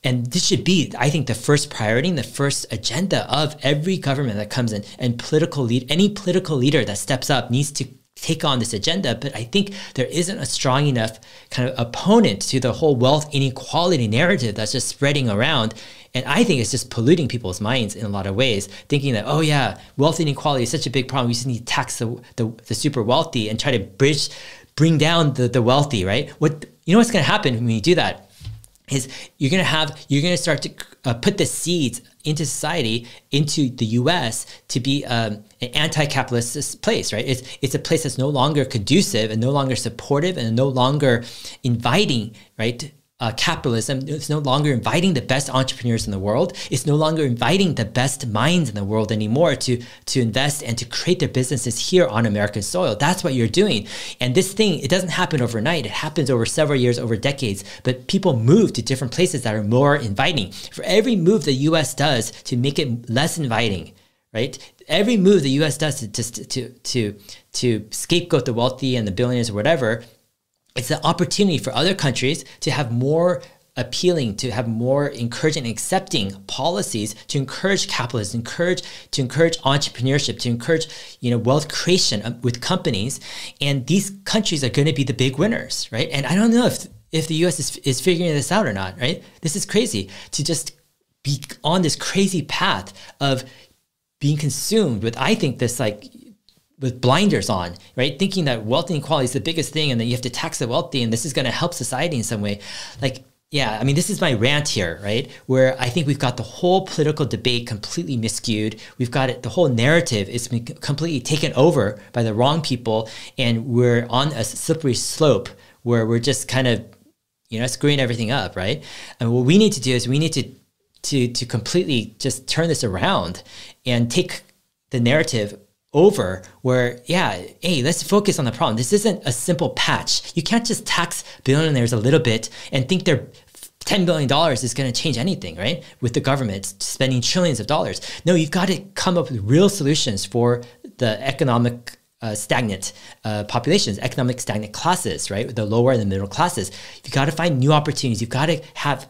and this should be, I think, the first priority and the first agenda of every government that comes in. And political lead, any political leader that steps up needs to take on this agenda. But I think there isn't a strong enough kind of opponent to the whole wealth inequality narrative that's just spreading around. And I think it's just polluting people's minds in a lot of ways, thinking that, oh yeah, wealth inequality is such a big problem. We just need to tax the, the, the super wealthy and try to bridge, bring down the, the wealthy, right? What you know what's gonna happen when you do that? Is you're going to have you're going to start to uh, put the seeds into society into the US to be um, an anti-capitalist place right? It's it's a place that's no longer conducive and no longer supportive and no longer inviting right uh, capitalism it's no longer inviting the best entrepreneurs in the world. It's no longer inviting the best minds in the world anymore to to invest and to create their businesses here on american soil. That's what you're doing. And this thing it doesn't happen overnight. It happens over several years over decades. But people move to different places that are more inviting. For every move the us does to make it less inviting right? Every move the us does to to to, to scapegoat the wealthy and the billionaires or whatever it's an opportunity for other countries to have more appealing to have more encouraging and accepting policies to encourage capitalism encourage to encourage entrepreneurship to encourage you know wealth creation uh, with companies. And these countries are going to be the big winners right? And i don't know if if the us is, is figuring this out or not right? This is crazy to just be on this crazy path of being consumed with i think this like with blinders on, right? Thinking that wealth inequality is the biggest thing and that you have to tax the wealthy and this is going to help society in some way. Like, yeah, I mean, this is my rant here, right? Where I think we've got the whole political debate completely miscued. We've got it, the whole narrative is completely taken over by the wrong people. And we're on a slippery slope where we're just kind of, you know, screwing everything up, right? And what we need to do is we need to, to, to completely just turn this around and take the narrative over where yeah hey let's focus on the problem this isn't a simple patch you can't just tax billionaires a little bit and think they're $10 billion is going to change anything, right? With the government spending trillions of dollars. No, you've got to come up with real solutions for the economic uh, stagnant uh, populations, economic stagnant classes, right? The lower and the middle classes. You've got to find new opportunities. You've got to have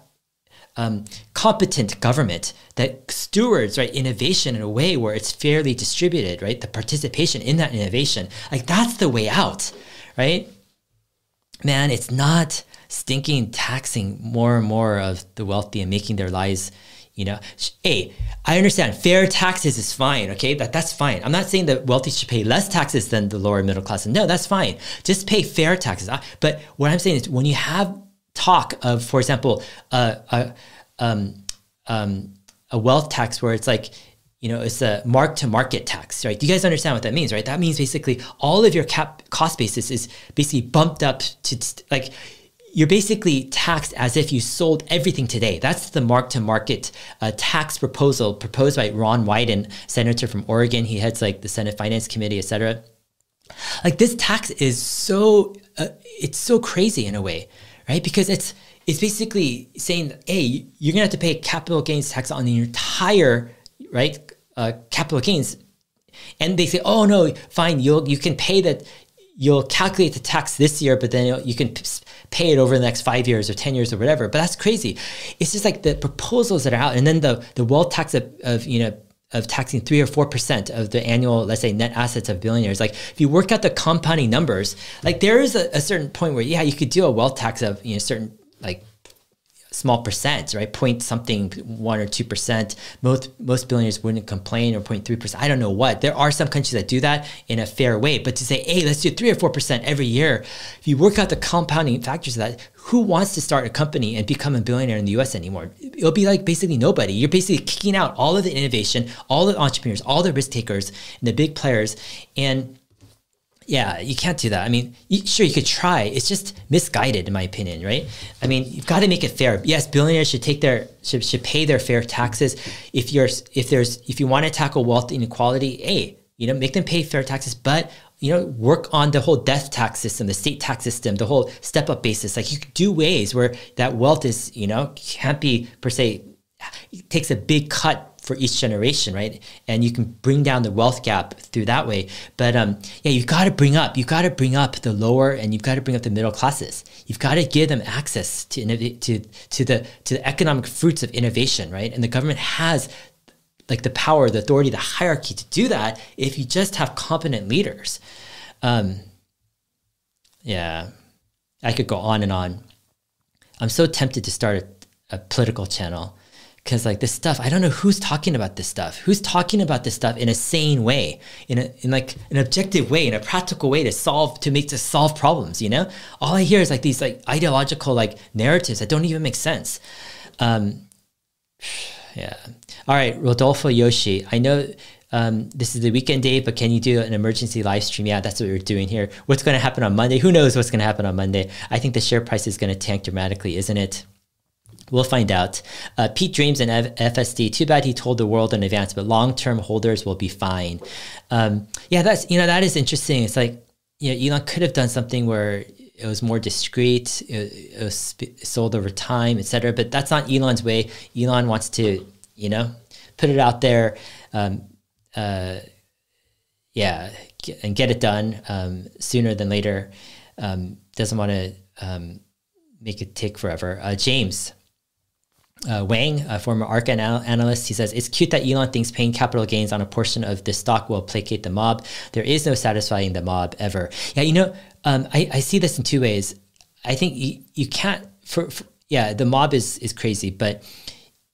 um, competent government that stewards right innovation in a way where it's fairly distributed right? The participation in that innovation. Like that's the way out right? Man it's not stinking taxing more and more of the wealthy and making their lives you know. Hey i understand fair taxes is fine okay? That, that's fine. I'm not saying that wealthy should pay less taxes than the lower middle class. No that's fine. Just pay fair taxes. But what i'm saying is when you have talk of, for example, uh, a, um, um, a wealth tax where it's like, you know, it's a mark to market tax, right? Do you guys understand what that means, right? That means basically all of your cap cost basis is basically bumped up to like you're basically taxed as if you sold everything today. That's the mark to market uh, tax proposal proposed by Ron Wyden, senator from Oregon. He heads like the Senate Finance Committee, et cetera. Like this tax is so, uh, it's so crazy in a way, right? Because it's it's basically saying, hey, you're gonna have to pay capital gains tax on the entire right uh, capital gains, and they say, oh no, fine, you'll you can pay that. You'll calculate the tax this year, but then you can pay it over the next five years or 10 years or whatever. But that's crazy. It's just like the proposals that are out. And then the, the wealth tax of, of you know, of taxing three or four percent of the annual, let's say, net assets of billionaires. Like if you work out the compounding numbers, like there is a, a certain point where yeah, you could do a wealth tax of you know certain like small percent, right? Point something, one or two percent. Most most billionaires wouldn't complain or 03 percent. I don't know what. There are some countries that do that in a fair way, but to say, hey, let's do three or four percent every year, if you work out the compounding factors of that, who wants to start a company and become a billionaire in the U.S. anymore? It'll be like basically nobody. You're basically kicking out all of the innovation, all the entrepreneurs, all the risk takers, and the big players, and yeah, you can't do that. I mean, you, sure, you could try. It's just misguided, in my opinion, right? I mean, you've got to make it fair. Yes, billionaires should take their should, should pay their fair taxes. If you're if there's if you want to tackle wealth inequality, hey, you know, make them pay fair taxes, but you know, work on the whole death tax system, the state tax system, the whole step up basis. Like you could do ways where that wealth is, you know, can't be per se takes a big cut for each generation, right? And you can bring down the wealth gap through that way. But um, yeah, you've got to bring up, you've got to bring up the lower, and you've got to bring up the middle classes. You've got to give them access to to to the to the economic fruits of innovation, right? And the government has like the power, the authority, the hierarchy to do that if you just have competent leaders. Um, yeah, I could go on and on. I'm so tempted to start a, a political channel because like this stuff i don't know who's talking about this stuff who's talking about this stuff in a sane way in a in like an objective way in a practical way to solve to make to solve problems you know all i hear is like these like ideological like narratives that don't even make sense um *sighs* yeah all right rodolfo yoshi i know um, this is the weekend day, but can you do an emergency live stream? Yeah, that's what we're doing here. What's going to happen on Monday? Who knows what's going to happen on Monday? I think the share price is going to tank dramatically, isn't it? We'll find out. Uh, Pete dreams in F- FSD. Too bad he told the world in advance, but long-term holders will be fine. Um, yeah, that's you know that is interesting. It's like you know Elon could have done something where it was more discreet, it, it was sold over time, etc. But that's not Elon's way. Elon wants to you know put it out there. Um, uh, yeah, get, and get it done um, sooner than later. Um, doesn't want to um, make it take forever. Uh, James uh, Wang, a former ARK anal- analyst, he says, It's cute that Elon thinks paying capital gains on a portion of this stock will placate the mob. There is no satisfying the mob ever. Yeah, you know, um, I, I see this in two ways. I think you, you can't, for, for, yeah, the mob is, is crazy, but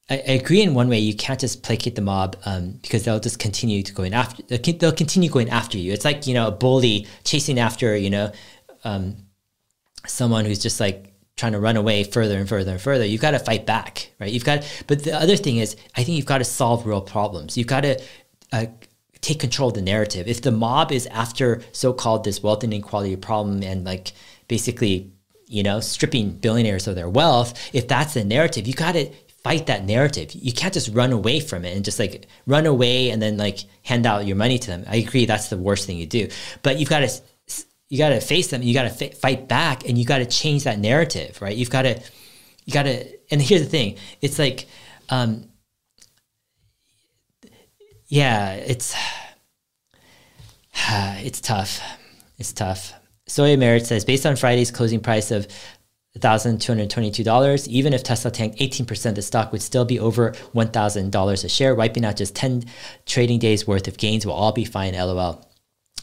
I, I, agree in one way. You can't just placate the mob um, because they'll just continue to going after, they'll continue going after you. It's like, you know, a bully chasing after, you know, um, someone who's just like, trying to run away further and further and further, you've got to fight back, right? You've got, but the other thing is, I think you've got to solve real problems. You've got to uh, take control of the narrative. If the mob is after so-called this wealth inequality problem and like basically, you know, stripping billionaires of their wealth, if that's the narrative, you got to fight that narrative. You can't just run away from it and just like run away and then like hand out your money to them. I agree, that's the worst thing you do. But you've got to you got to face them. You got to fight back, and you got to change that narrative, right? You've got to, you got to. And here's the thing: it's like, um, yeah, it's, *sighs* it's tough. It's tough. Soya Merit says, based on Friday's closing price of $1,222, even if Tesla tanked 18%, the stock would still be over $1,000 a share, wiping out just 10 trading days worth of gains. Will all be fine, lol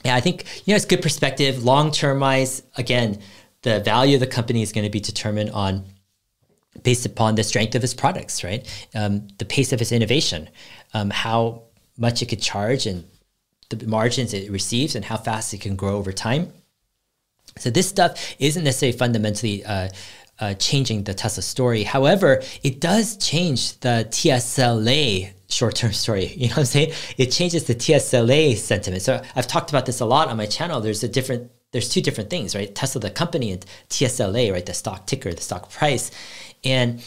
yeah, I think you know it's good perspective. Long term wise, again, the value of the company is going to be determined on based upon the strength of its products, right? Um, the pace of its innovation, um, how much it could charge, and the margins it receives, and how fast it can grow over time. So this stuff isn't necessarily fundamentally uh, uh, changing the Tesla story. However, it does change the TSLA short-term story. *laughs* You know what I'm saying? It changes the TSLA sentiment. So I've talked about this a lot on my channel. There's a different there's two different things, right? Tesla the company and TSLA, right? The stock ticker, the stock price. And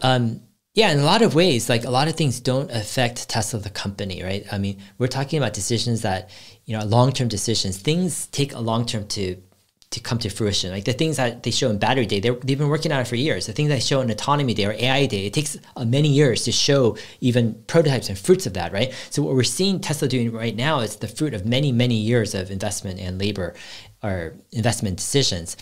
um, yeah, in a lot of ways, like a lot of things don't affect Tesla the company, right? I mean, we're talking about decisions that, you know, long-term decisions. Things take a long term to to come to fruition. Like the things that they show in Battery Day, they've been working on it for years. The things that show in Autonomy Day or AI Day, it takes uh, many years to show even prototypes and fruits of that, right? So what we're seeing Tesla doing right now is the fruit of many, many years of investment and labor or investment decisions.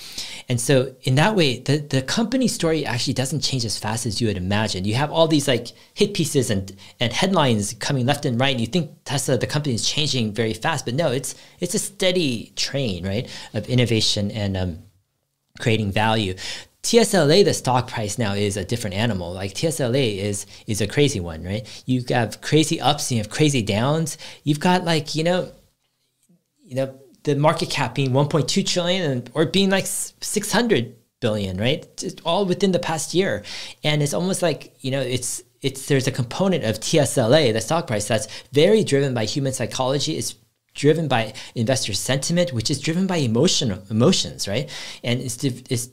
And so in that way, the, the company story actually doesn't change as fast as you would imagine. You have all these like hit pieces and, and headlines coming left and right. And you think Tesla, the company is changing very fast, but no, it's, it's a steady train, right? Of innovation and, um, creating value. TSLA, the stock price now is a different animal. Like TSLA is is a crazy one, right? You have crazy ups, and you have crazy downs. You've got like you know, you know the market cap being 1.2 trillion and, or being like 600 billion, right? Just all within the past year, and it's almost like you know it's it's there's a component of TSLA, the stock price, that's very driven by human psychology. It's driven by investor sentiment, which is driven by emotion emotions, right? And it's, it's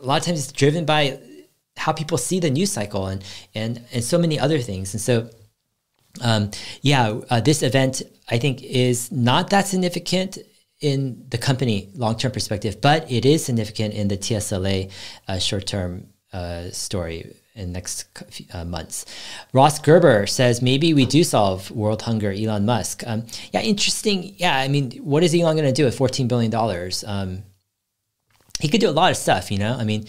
a lot of times it's driven by how people see the news cycle and and and so many other things. And so, um, yeah, uh, this event I think is not that significant in the company long term perspective, but it is significant in the TSLA uh, short term uh, story in next uh, months. Ross Gerber says maybe we do solve world hunger. Elon Musk. Um, yeah, interesting. Yeah, I mean, what is Elon going to do with fourteen billion dollars? Um, he could do a lot of stuff, you know. I mean,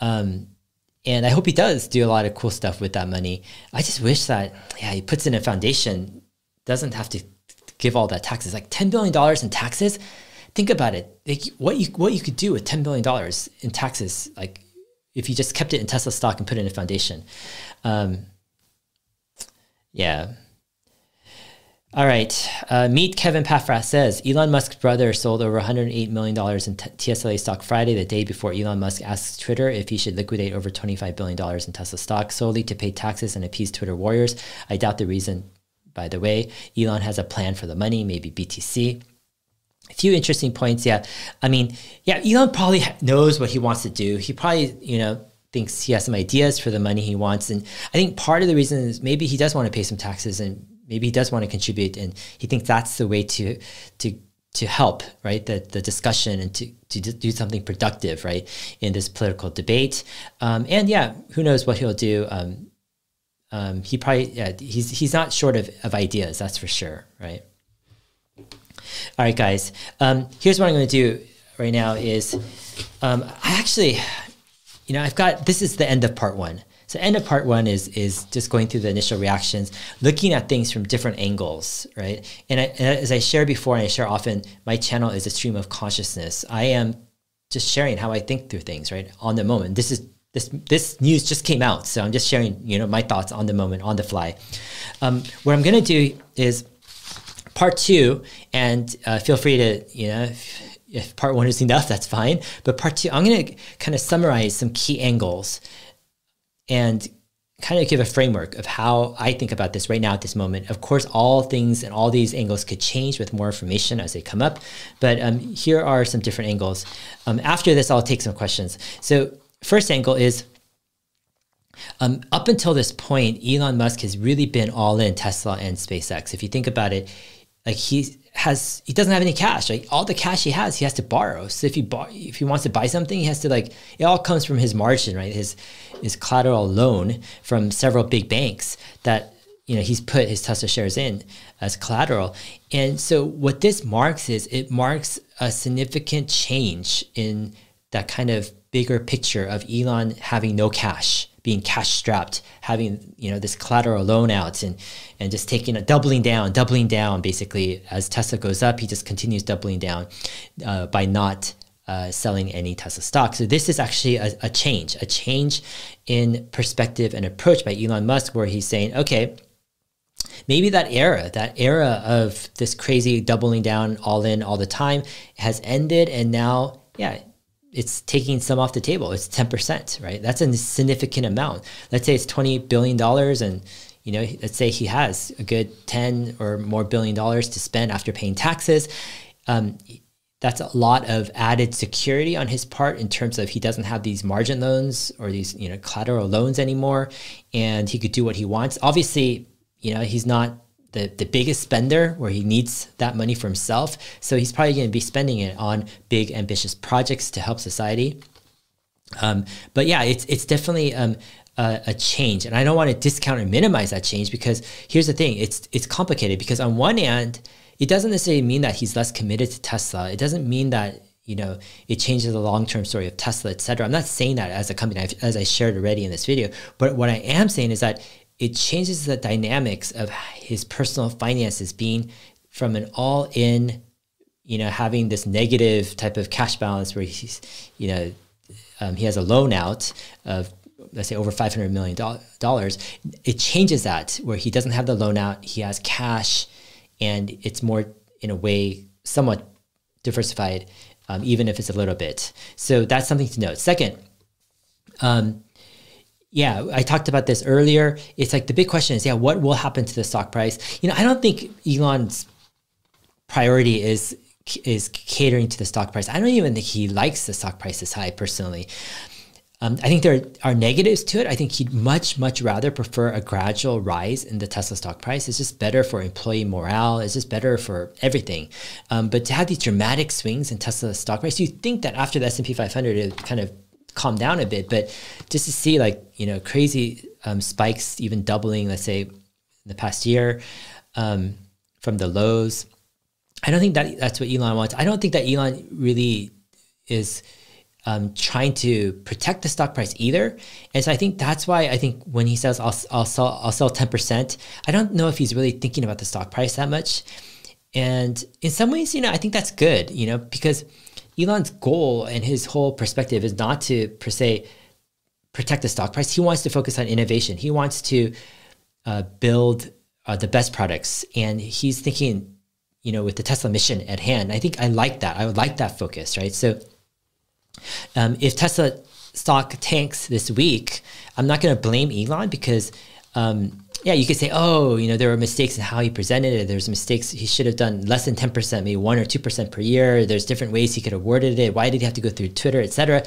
um, and I hope he does do a lot of cool stuff with that money. I just wish that yeah, he puts in a foundation, doesn't have to give all that taxes. Like ten billion dollars in taxes. Think about it. Like what you what you could do with ten billion dollars in taxes. Like if you just kept it in Tesla stock and put it in a foundation. Um, yeah. All right. Uh, meet Kevin Paffrath says Elon Musk's brother sold over $108 million in t- TSLA stock Friday, the day before Elon Musk asked Twitter if he should liquidate over $25 billion in Tesla stock solely to pay taxes and appease Twitter warriors. I doubt the reason, by the way. Elon has a plan for the money, maybe BTC a few interesting points. Yeah. I mean, yeah, Elon probably knows what he wants to do. He probably, you know, thinks he has some ideas for the money he wants. And I think part of the reason is maybe he does want to pay some taxes and maybe he does want to contribute. And he thinks that's the way to, to, to help, right, the, the discussion and to, to do something productive, right, in this political debate. Um, and yeah, who knows what he'll do. Um, um, he probably, yeah, he's, he's not short of, of ideas, that's for sure, right? All right, guys. Um, here's what I'm going to do right now is um, I actually, you know, I've got this is the end of part one. So end of part one is is just going through the initial reactions, looking at things from different angles, right? And, I, and as I shared before, and I share often, my channel is a stream of consciousness. I am just sharing how I think through things, right, on the moment. This is this this news just came out, so I'm just sharing, you know, my thoughts on the moment, on the fly. Um, what I'm going to do is part two, and uh, feel free to, you know, if, if part one is enough, that's fine. But part two, I'm going to kind of summarize some key angles and kind of give a framework of how I think about this right now at this moment. Of course, all things and all these angles could change with more information as they come up, but um, here are some different angles. Um, after this, I'll take some questions. So first angle is, um, up until this point, Elon Musk has really been all in Tesla and SpaceX. If you think about it, like he has he doesn't have any cash. Like all the cash he has he has to borrow. So if he if he wants to buy something he has to like it all comes from his margin right? His his collateral loan from several big banks that you know he's put his tesla shares in as collateral. And so what this marks is it marks a significant change in that kind of bigger picture of elon having no cash being cash strapped, having you know this collateral loan out, and and just taking a doubling down, doubling down. Basically, as Tesla goes up, he just continues doubling down uh, by not uh, selling any Tesla stock. So this is actually a, a, change, a change in perspective and approach by Elon Musk, where he's saying, okay, maybe that era, that era of this crazy doubling down all in all the time has ended, and now, yeah, it's taking some off the table. It's 10%, right? That's a significant amount. Let's say it's $20 billion and you know, let's say he has a good 10 or more billion dollars to spend after paying taxes. Um, that's a lot of added security on his part in terms of he doesn't have these margin loans or these, you know, collateral loans anymore and he could do what he wants. Obviously, you know, he's not the, the biggest spender where he needs that money for himself. So he's probably going to be spending it on big, ambitious projects to help society. Um, but yeah, it's, it's definitely um, a, a, change. And I don't want to discount or minimize that change because here's the thing it's, it's complicated because on one hand, it doesn't necessarily mean that he's less committed to Tesla. It doesn't mean that you know it changes the long-term story of Tesla, et cetera. I'm not saying that as a company, as I shared already in this video. But what I am saying is that it changes the dynamics of his personal finances being from an all in, you know, having this negative type of cash balance where he's, you know, um, he has a loan out of let's say over five hundred million dollars. It changes that where he doesn't have the loan out, he has cash, and it's more in a way somewhat diversified, um, even if it's a little bit. So that's something to note. Second. Um, yeah, I talked about this earlier. It's like the big question is, yeah, what will happen to the stock price? You know, I don't think Elon's priority is is catering to the stock price. I don't even think he likes the stock price this high personally. Um, I think there are negatives to it. I think he'd much, much rather prefer a gradual rise in the Tesla stock price. It's just better for employee morale. It's just better for everything. Um, but to have these dramatic swings in Tesla stock price, you think that after the S&P 500, it kind of calm down a bit. But just to see like, you know, crazy um, spikes, even doubling, let's say, in the past year um, from the lows, I don't think that that's what Elon wants. I don't think that Elon really is um, trying to protect the stock price either. And so I think that's why I think when he says I'll, I'll sell I'll sell 10%, I don't know if he's really thinking about the stock price that much. And in some ways, you know, I think that's good, you know, because Elon's goal and his whole perspective is not to per se protect the stock price. He wants to focus on innovation. He wants to uh, build uh, the best products, and he's thinking, you know, with the Tesla mission at hand. I think I like that. I would like that focus, right? So, um, if Tesla stock tanks this week, I'm not going to blame Elon because. Um, yeah, you could say, oh, you know, there were mistakes in how he presented it. There's mistakes. He should have done less than 10%, maybe 1 or 2% per year. There's different ways he could have worded it. Why did he have to go through Twitter, et cetera?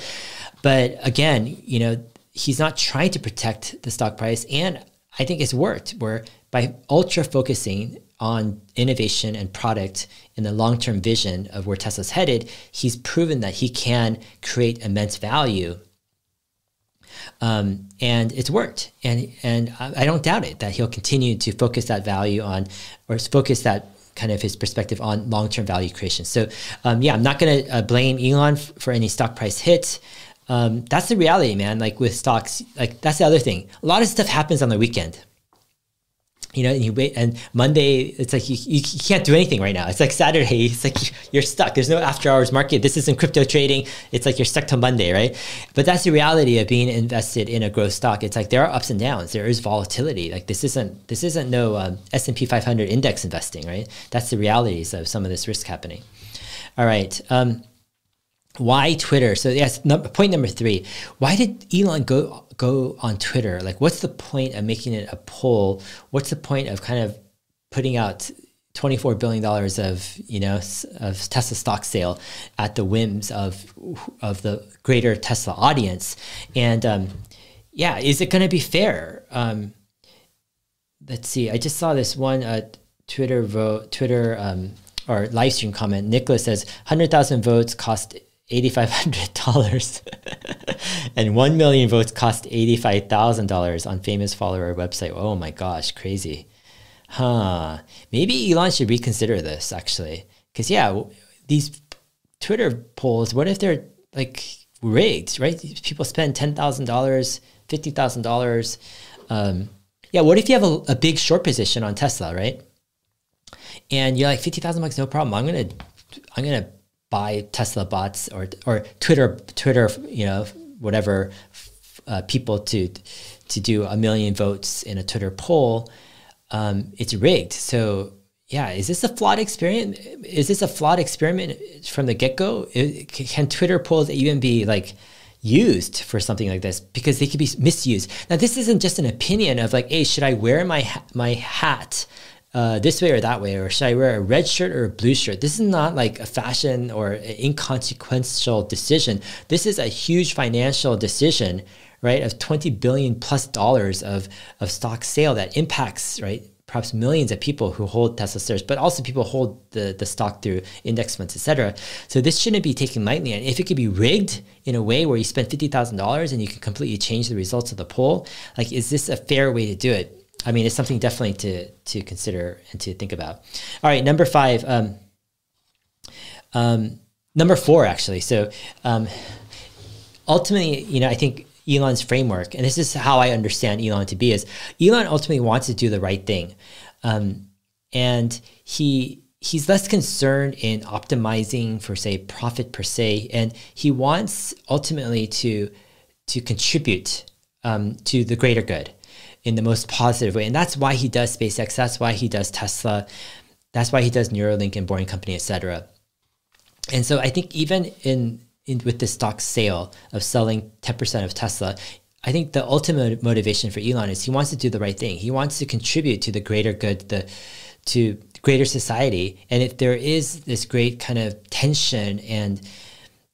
But again, you know, he's not trying to protect the stock price. And I think it's worked where by ultra focusing on innovation and product in the long-term vision of where Tesla's headed, he's proven that he can create immense value um, and it's worked. And and I, I don't doubt it that he'll continue to focus that value on, or focus that kind of his perspective on long-term value creation. So um, yeah, I'm not going to uh, blame Elon for any stock price hit. Um, that's the reality, man. Like with stocks, like that's the other thing. A lot of stuff happens on the weekend you know, and you wait, and Monday, it's like you, you, can't do anything right now. It's like Saturday, *laughs* it's like you're stuck. There's no after hours market. This isn't crypto trading. It's like you're stuck to Monday, right? But that's the reality of being invested in a growth stock. It's like there are ups and downs. There is volatility. Like this isn't this isn't no um, S and P 500 index investing, right? That's the realities of some of this risk happening. All right. Um, why Twitter? So yes, point number three. Why did Elon go go on Twitter? Like, what's the point of making it a poll? What's the point of kind of putting out $24 billion of, you know, of Tesla stock sale at the whims of, of the greater Tesla audience? And um, yeah, is it going to be fair? Um, let's see. I just saw this one uh, Twitter vote, Twitter um, or live stream comment. Nicholas says 100,000 votes cost $8,500 *laughs* and 1 million votes cost $85,000 on famous follower website. Oh my gosh, crazy. Huh. Maybe Elon should reconsider this actually. Because, yeah, these Twitter polls, what if they're like rigged, right? People spend $10,000, $50,000. Um, yeah, what if you have a, a big short position on Tesla, right? And you're like, 50,000 bucks, no problem. I'm going to, I'm going to buy Tesla bots or or Twitter Twitter you know whatever uh, people to to do a million votes in a Twitter poll, um, it's rigged. So yeah, is this a flawed experiment? Is this a flawed experiment from the get go? Can Twitter polls even be like used for something like this? Because they could be misused. Now this isn't just an opinion of like, hey, should I wear my my hat? Uh, this way or that way, or should I wear a red shirt or a blue shirt? This is not like a fashion or inconsequential decision. This is a huge financial decision, right? Of 20 billion plus dollars of, of stock sale that impacts, right? Perhaps millions of people who hold Tesla shares, but also people hold the, the stock through index funds, etc. So this shouldn't be taken lightly. And if it could be rigged in a way where you spend fifty thousand dollars and you can completely change the results of the poll, like is this a fair way to do it? I mean, it's something definitely to to consider and to think about. All right, number five. Um, um, number four, actually. So um, ultimately, you know, I think Elon's framework, and this is how I understand Elon to be, is Elon ultimately wants to do the right thing, um, and he he's less concerned in optimizing for say profit per se, and he wants ultimately to to contribute um, to the greater good in the most positive way, and that's why he does SpaceX. That's why he does Tesla. That's why he does Neuralink and Boring Company, etc. And so I think even in, in with the stock sale of selling 10% of Tesla, I think the ultimate motivation for Elon is he wants to do the right thing. He wants to contribute to the greater good, the to greater society. And if there is this great kind of tension and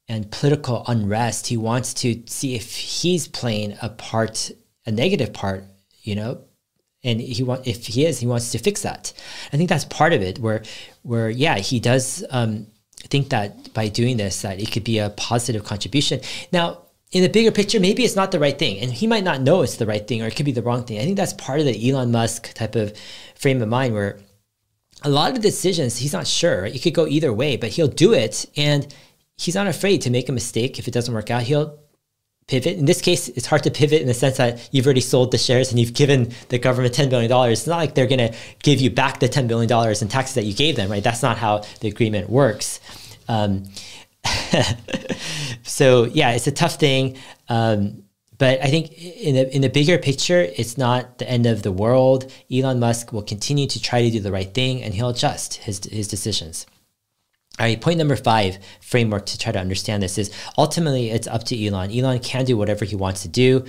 and political unrest, he wants to see if he's playing a part, a negative part, you know, and he want if he is, he wants to fix that. I think that's part of it. Where where yeah, he does um, think that by doing this, that it could be a positive contribution. Now, in the bigger picture, maybe it's not the right thing, and he might not know it's the right thing, or it could be the wrong thing. I think that's part of the Elon Musk type of frame of mind, where a lot of decisions he's not sure. It could go either way, but he'll do it, and he's not afraid to make a mistake if it doesn't work out. He'll pivot. In this case, it's hard to pivot in the sense that you've already sold the shares and you've given the government $10 billion. It's not like they're going to give you back the $10 billion in taxes that you gave them, right? That's not how the agreement works. Um, *laughs* so yeah, it's a tough thing. Um, but I think in the in the bigger picture, it's not the end of the world. Elon Musk will continue to try to do the right thing, and he'll adjust his his decisions. All right, point number five framework to try to understand this is ultimately it's up to Elon. Elon can do whatever he wants to do.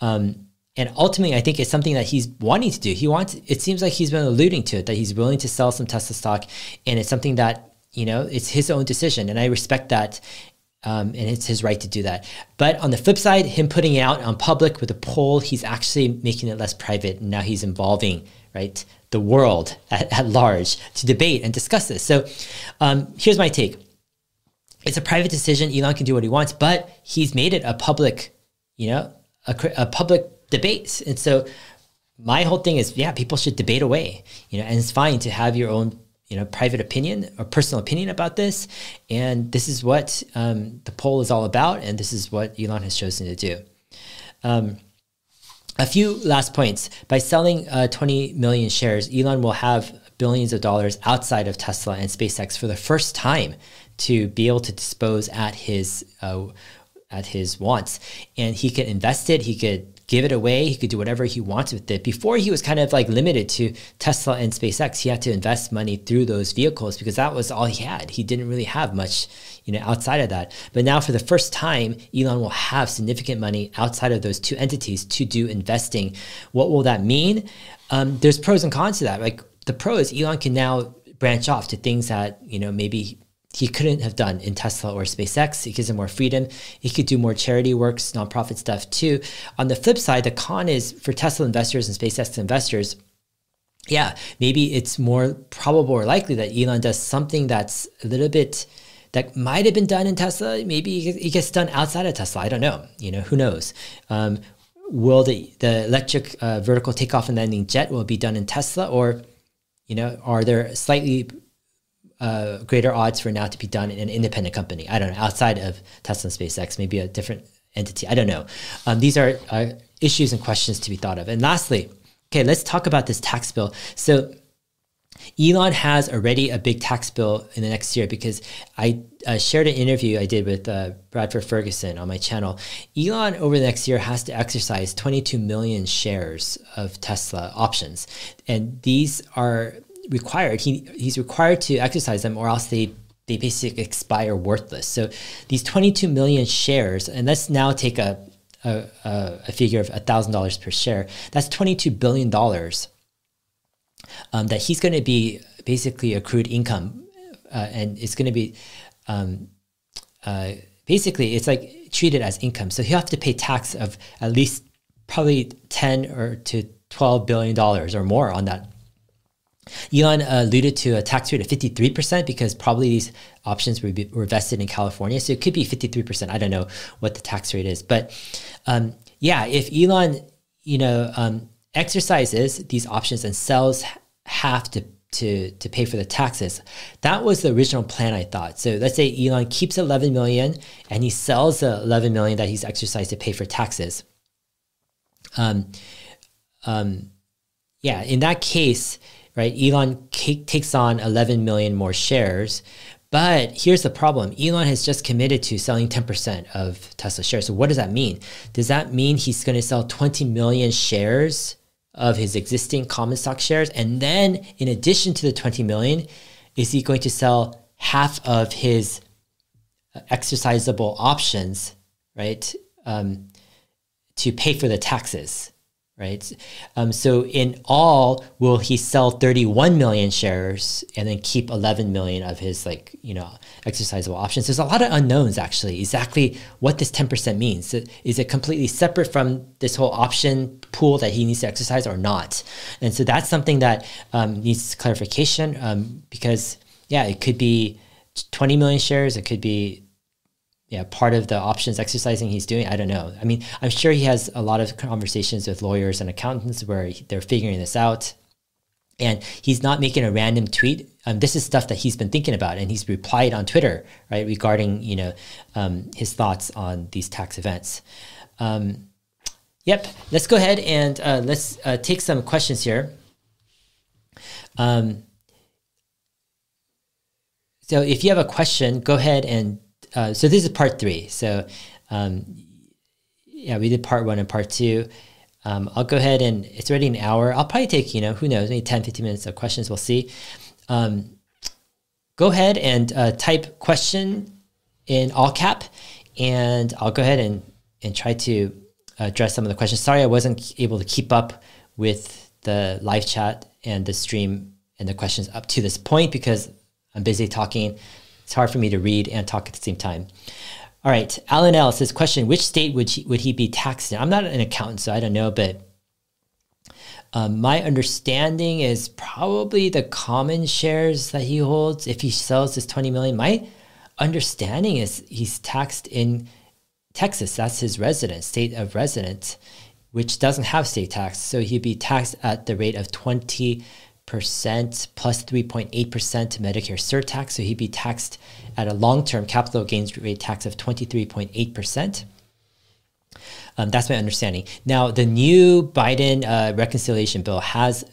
Um, and ultimately, I think it's something that he's wanting to do. He wants, it seems like he's been alluding to it, that he's willing to sell some Tesla stock. And it's something that, you know, it's his own decision. And I respect that. Um, and it's his right to do that. But on the flip side, him putting it out on public with a poll, he's actually making it less private. And now he's involving, right, the world at, at large to debate and discuss this. So um, here's my take. It's a private decision. Elon can do what he wants, but he's made it a public, you know, a, a public debate. And so my whole thing is, yeah, people should debate away, you know, and it's fine to have your own, you know, private opinion or personal opinion about this. And this is what um, the poll is all about. And this is what Elon has chosen to do. Um, a few last points. By selling uh, 20 million shares, Elon will have billions of dollars outside of Tesla and SpaceX for the first time to be able to dispose at his uh, at his wants, and he could invest it. He could give it away. He could do whatever he wants with it. Before he was kind of like limited to Tesla and SpaceX. He had to invest money through those vehicles because that was all he had. He didn't really have much, you know, outside of that. But now for the first time, Elon will have significant money outside of those two entities to do investing. What will that mean? Um, there's pros and cons to that. Like the pros, Elon can now branch off to things that, you know, maybe he couldn't have done in Tesla or SpaceX. It gives him more freedom. He could do more charity works, nonprofit stuff too. On the flip side, the con is for Tesla investors and SpaceX investors. Yeah, maybe it's more probable or likely that Elon does something that's a little bit that might have been done in Tesla. Maybe it gets done outside of Tesla. I don't know. You know, who knows? Um, will the the electric uh, vertical takeoff and landing jet will be done in Tesla, or you know, are there slightly uh, greater odds for now to be done in an independent company. I don't know, outside of Tesla and SpaceX, maybe a different entity. I don't know. Um, these are uh, issues and questions to be thought of. And lastly, okay, let's talk about this tax bill. So Elon has already a big tax bill in the next year because I uh, shared an interview I did with uh, Bradford Ferguson on my channel. Elon over the next year has to exercise 22 million shares of Tesla options. And these are required. He he's required to exercise them, or else they they basically expire worthless. So these 22 million shares, and let's now take a a, a figure of thousand dollars per share. That's 22 billion dollars um, that he's going to be basically accrued income, uh, and it's going to be um, uh, basically it's like treated as income. So he'll have to pay tax of at least probably 10 or to 12 billion dollars or more on that Elon uh, alluded to a tax rate of 53% because probably these options were, were vested in California. So it could be 53%. I don't know what the tax rate is. But um, yeah, if Elon, you know, um, exercises these options and sells half to to to pay for the taxes. That was the original plan, I thought. So let's say Elon keeps 11 million and he sells the 11 million that he's exercised to pay for taxes. Um, um, yeah, in that case, right? Elon takes on 11 million more shares. But here's the problem Elon has just committed to selling 10% of Tesla shares. So, what does that mean? Does that mean he's going to sell 20 million shares of his existing common stock shares? And then, in addition to the 20 million, is he going to sell half of his exercisable options, right, um, to pay for the taxes? Right? Um, so in all, will he sell 31 million shares and then keep 11 million of his like you know exercisable options? There's a lot of unknowns actually. Exactly what this 10% means. Is it completely separate from this whole option pool that he needs to exercise or not? And so that's something that um, needs clarification um, because yeah, it could be 20 million shares. It could be yeah, part of the options exercising he's doing. I don't know. I mean, I'm sure he has a lot of conversations with lawyers and accountants where they're figuring this out. And he's not making a random tweet. Um, this is stuff that he's been thinking about, and he's replied on Twitter, right, regarding you know um, his thoughts on these tax events. Um, yep, let's go ahead and uh, let's uh, take some questions here. Um, so if you have a question, go ahead and uh, so this is part three. So um, yeah, we did part one and part two. Um, I'll go ahead and it's already an hour. I'll probably take, you know, who knows, maybe 10, 15 minutes of questions. We'll see. Um, go ahead and uh, type question in all cap and I'll go ahead and, and try to address some of the questions. Sorry, I wasn't able to keep up with the live chat and the stream and the questions up to this point because I'm busy talking it's hard for me to read and talk at the same time. All right, Alan L says, question, which state would he, would he be taxed in? I'm not an accountant, so I don't know, but um, my understanding is probably the common shares that he holds. If he sells his 20 million, my understanding is he's taxed in Texas. That's his residence, state of residence, which doesn't have state tax. So he'd be taxed at the rate of 20 percent plus 3.8% to Medicare surtax. So he'd be taxed at a long term capital gains rate tax of 23.8%. Um, that's my understanding. Now, the new Biden uh, reconciliation bill has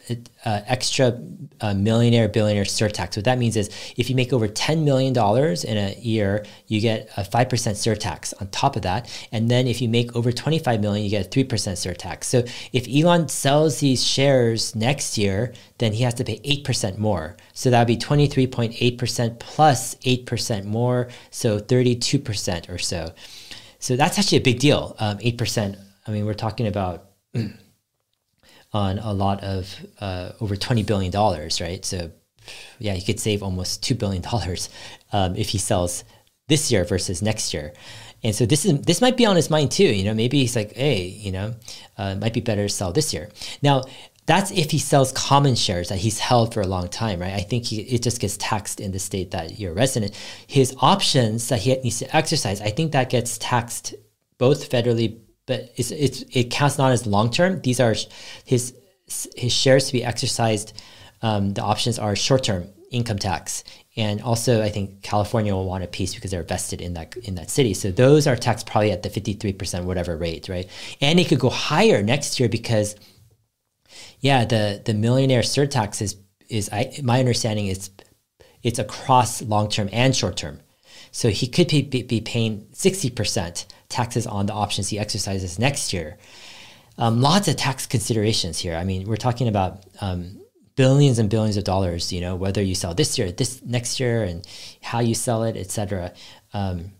uh, extra uh, millionaire billionaire surtax. What that means is if you make over $10 million in a year, you get a 5% surtax on top of that. And then if you make over 25 million, you get a 3% surtax. So if Elon sells these shares next year, then he has to pay 8% more. So that would be 23.8% plus 8% more, so 32% or so. So that's actually a big deal. Um, eight um, percent. I mean, we're talking about *clears throat* on a lot of uh, over twenty billion dollars, right? So yeah, he could save almost two billion *laughs* dollars um, if he sells this year versus next year. And so this is this might be on his mind too. You know, maybe he's like, hey, you know, uh, might be better to sell this year. Now, that's if he sells common shares that he's held for a long time, right? I think he, it just gets taxed in the state that you're resident. His options that he needs to exercise, I think that gets taxed both federally, but it's, it's, it counts not as long term. These are his his shares to be exercised. Um, the options are short term income tax, and also I think California will want a piece because they're vested in that in that city. So those are taxed probably at the fifty three percent whatever rate, right? And it could go higher next year because yeah, the the millionaire surtax is is I, my understanding is it's across long term and short term. So he could be, be, be paying 60% taxes on the options he exercises next year. Um, lots of tax considerations here. I mean, we're talking about um, billions and billions of dollars, you know, whether you sell this year, this next year, and how you sell it, etc. Um,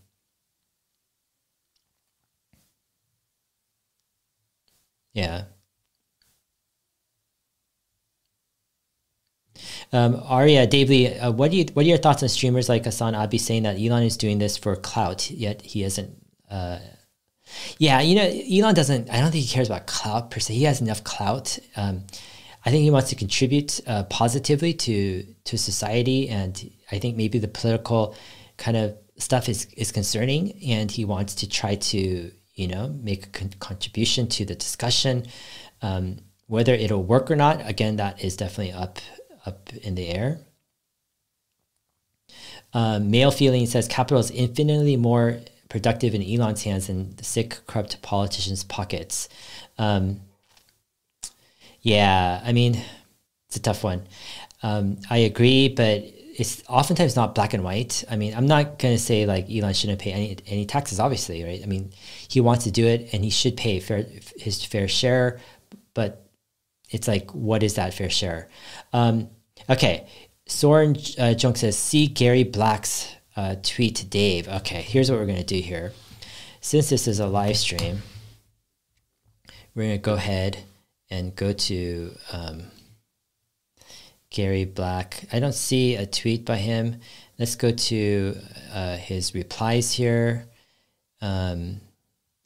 yeah. Um, Arya Davely, uh, what do you what are your thoughts on streamers like HasanAbi saying that Elon is doing this for clout, yet he isn't? Uh, yeah, you know, Elon doesn't. I don't think he cares about clout per se. He has enough clout. Um, I think he wants to contribute uh, positively to to society, and I think maybe the political kind of stuff is is concerning, and he wants to try to you know make a con- contribution to the discussion. Um, whether it'll work or not, again, that is definitely up up in the air. Um, male feeling says capital is infinitely more productive in Elon's hands than the sick, corrupt politicians' pockets. Um, yeah, I mean, it's a tough one. Um, I agree, but it's oftentimes not black and white. I mean, I'm not going to say like Elon shouldn't pay any any taxes, obviously, right? I mean, he wants to do it and he should pay fair his fair share, but it's like, what is that fair share? Um, okay, Soren uh, Junk says, see Gary Black's uh, tweet to Dave. Okay, here's what we're going to do here. Since this is a live stream, we're going to go ahead and go to um, Gary Black. I don't see a tweet by him. Let's go to uh, his replies here. Um,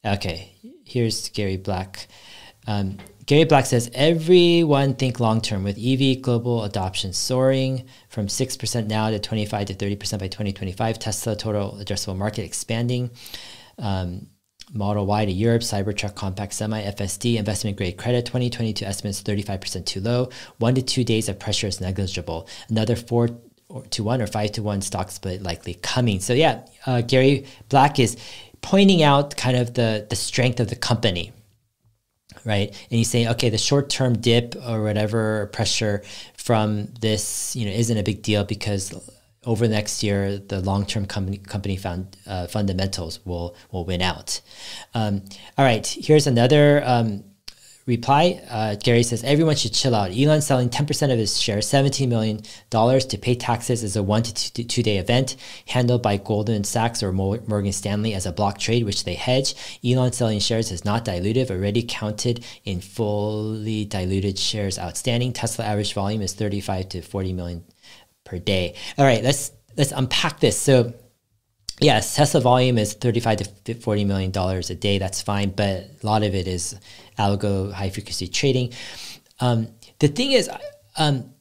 okay, here's Gary Black. Um, Gary Black says everyone think long term with EV global adoption soaring from 6% now to 25 to 30% by 2025. Tesla total addressable market expanding. Um, Model Y to Europe, Cybertruck compact semi, FSD, investment grade credit, 2022 estimates 35% too low. One to two days of pressure is negligible. Another four to one or five to one stock split likely coming. So yeah, uh, Gary Black is pointing out kind of the the strength of the company right? And you say, okay, the short term dip or whatever pressure from this, you know, isn't a big deal because over the next year, the long term company company found, uh, fundamentals will will win out. Um, all right, here's another um, reply, uh, Gary says everyone should chill out. Elon selling 10% of his shares, $17 million to pay taxes is a one to two, day event handled by Goldman Sachs or Morgan Stanley as a block trade, which they hedge. Elon selling shares is not dilutive, already counted in fully diluted shares outstanding. Tesla average volume is 35 to 40 million per day. All right, let's let's unpack this. So yes, Tesla volume is 35 to 40 million dollars a day. That's fine, but a lot of it is algo high frequency trading. Um, the thing is, um,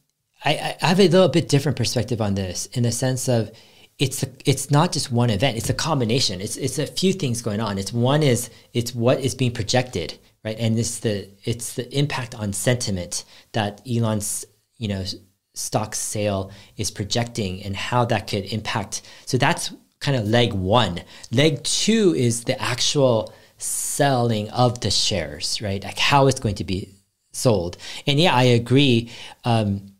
I, I, have a little bit different perspective on this in the sense of it's a, it's not just one event; it's a combination. It's it's a few things going on. It's one is it's what is being projected, right, and it's the it's the impact on sentiment that Elon's you know stock sale is projecting and how that could impact. So that's kind of leg one. Leg two is the actual selling of the shares, right? Like how it's going to be sold. And yeah, I agree. Um,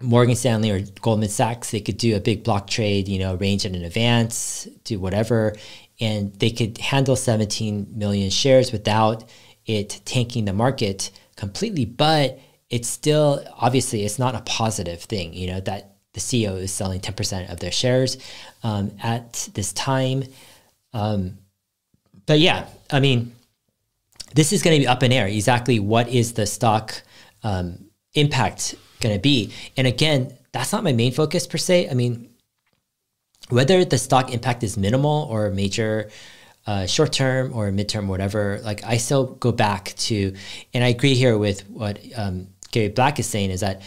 Morgan Stanley or Goldman Sachs, they could do a big block trade, you know, arrange it in advance, do whatever, and they could handle 17 million shares without it tanking the market completely. But it's still obviously it's not a positive thing, you know, that the CEO is selling 10% of their shares um, at this time. Um, but yeah, I mean, this is going to be up in air. Exactly what is the stock um, impact going to be? And again, that's not my main focus per se. I mean, whether the stock impact is minimal or major, uh, short term or midterm, whatever, like I still go back to, and I agree here with what um, Gary Black is saying is that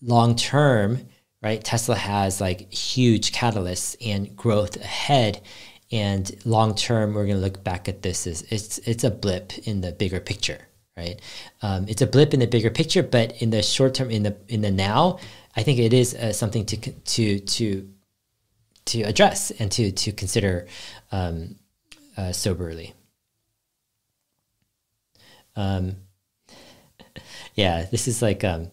long term, right, Tesla has like huge catalysts and growth ahead and long term we're going to look back at this as it's it's a blip in the bigger picture right? Um, it's a blip in the bigger picture but in the short term in the in the now i think it is uh, something to to to to address and to to consider um, uh, soberly. Um, *laughs* yeah this is like um,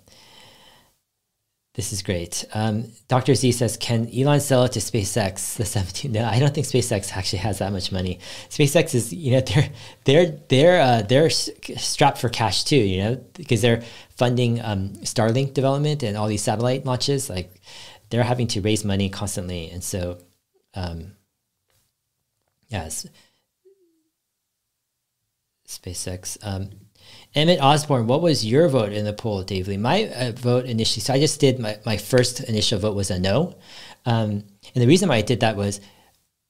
this is great. Um, Dr. Z says, can Elon sell it to SpaceX? *laughs* The 17? No, I don't think SpaceX actually has that much money. SpaceX is, you know, *laughs* they're they're they're uh, they're strapped for cash too, you know, because they're funding um, Starlink development and all these satellite launches. Like, they're having to raise money constantly, and so, um, yes, SpaceX. Um, Emmett Osborne, what was your vote in the poll, Dave Lee? My uh, vote initially, so I just did my, my first initial vote was a no. Um, and the reason why I did that was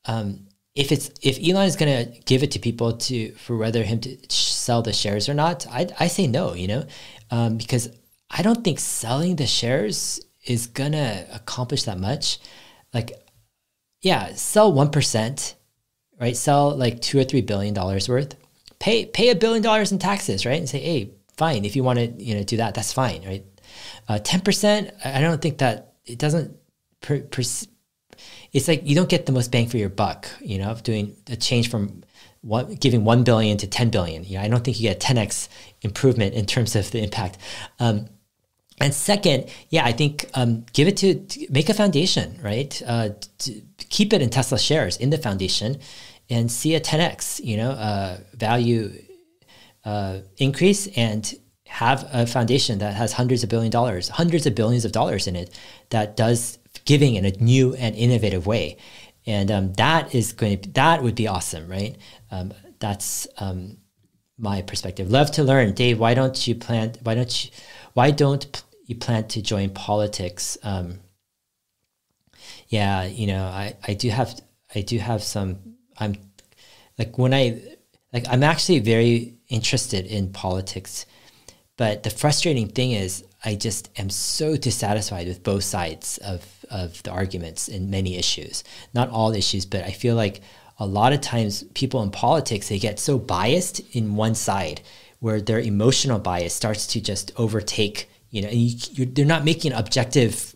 um, if it's if Elon is going to give it to people to for whether him to sell the shares or not, I, I say no, you know, um, because I don't think selling the shares is going to accomplish that much. Like, yeah, sell 1%, right? Sell like two or three billion dollars worth pay pay a billion dollars in taxes, right? And say, hey, fine, if you want to you know do that, that's fine, right? Uh, ten uh, percent, I don't think that it doesn't. Per, per, it's like you don't get the most bang for your buck, you know, of doing a change from one, giving one billion to ten billion. You know, I don't think you get ten x improvement in terms of the impact. Um, and second, yeah, I think um, give it to, to, make a foundation, right? Uh, keep it in Tesla shares in the foundation, and see a 10x, you know, uh, value uh, increase, and have a foundation that has hundreds of billion dollars, hundreds of billions of dollars in it, that does giving in a new and innovative way, and um, that is going to that would be awesome, right? Um, that's um, my perspective. Love to learn, Dave. Why don't you plan? Why don't you? Why don't you plan to join politics? Um, yeah, you know, I, I do have I do have some. I'm like when I like I'm actually very interested in politics, but the frustrating thing is I just am so dissatisfied with both sides of of the arguments in many issues. Not all issues, but I feel like a lot of times people in politics they get so biased in one side where their emotional bias starts to just overtake you know you, they're not making objective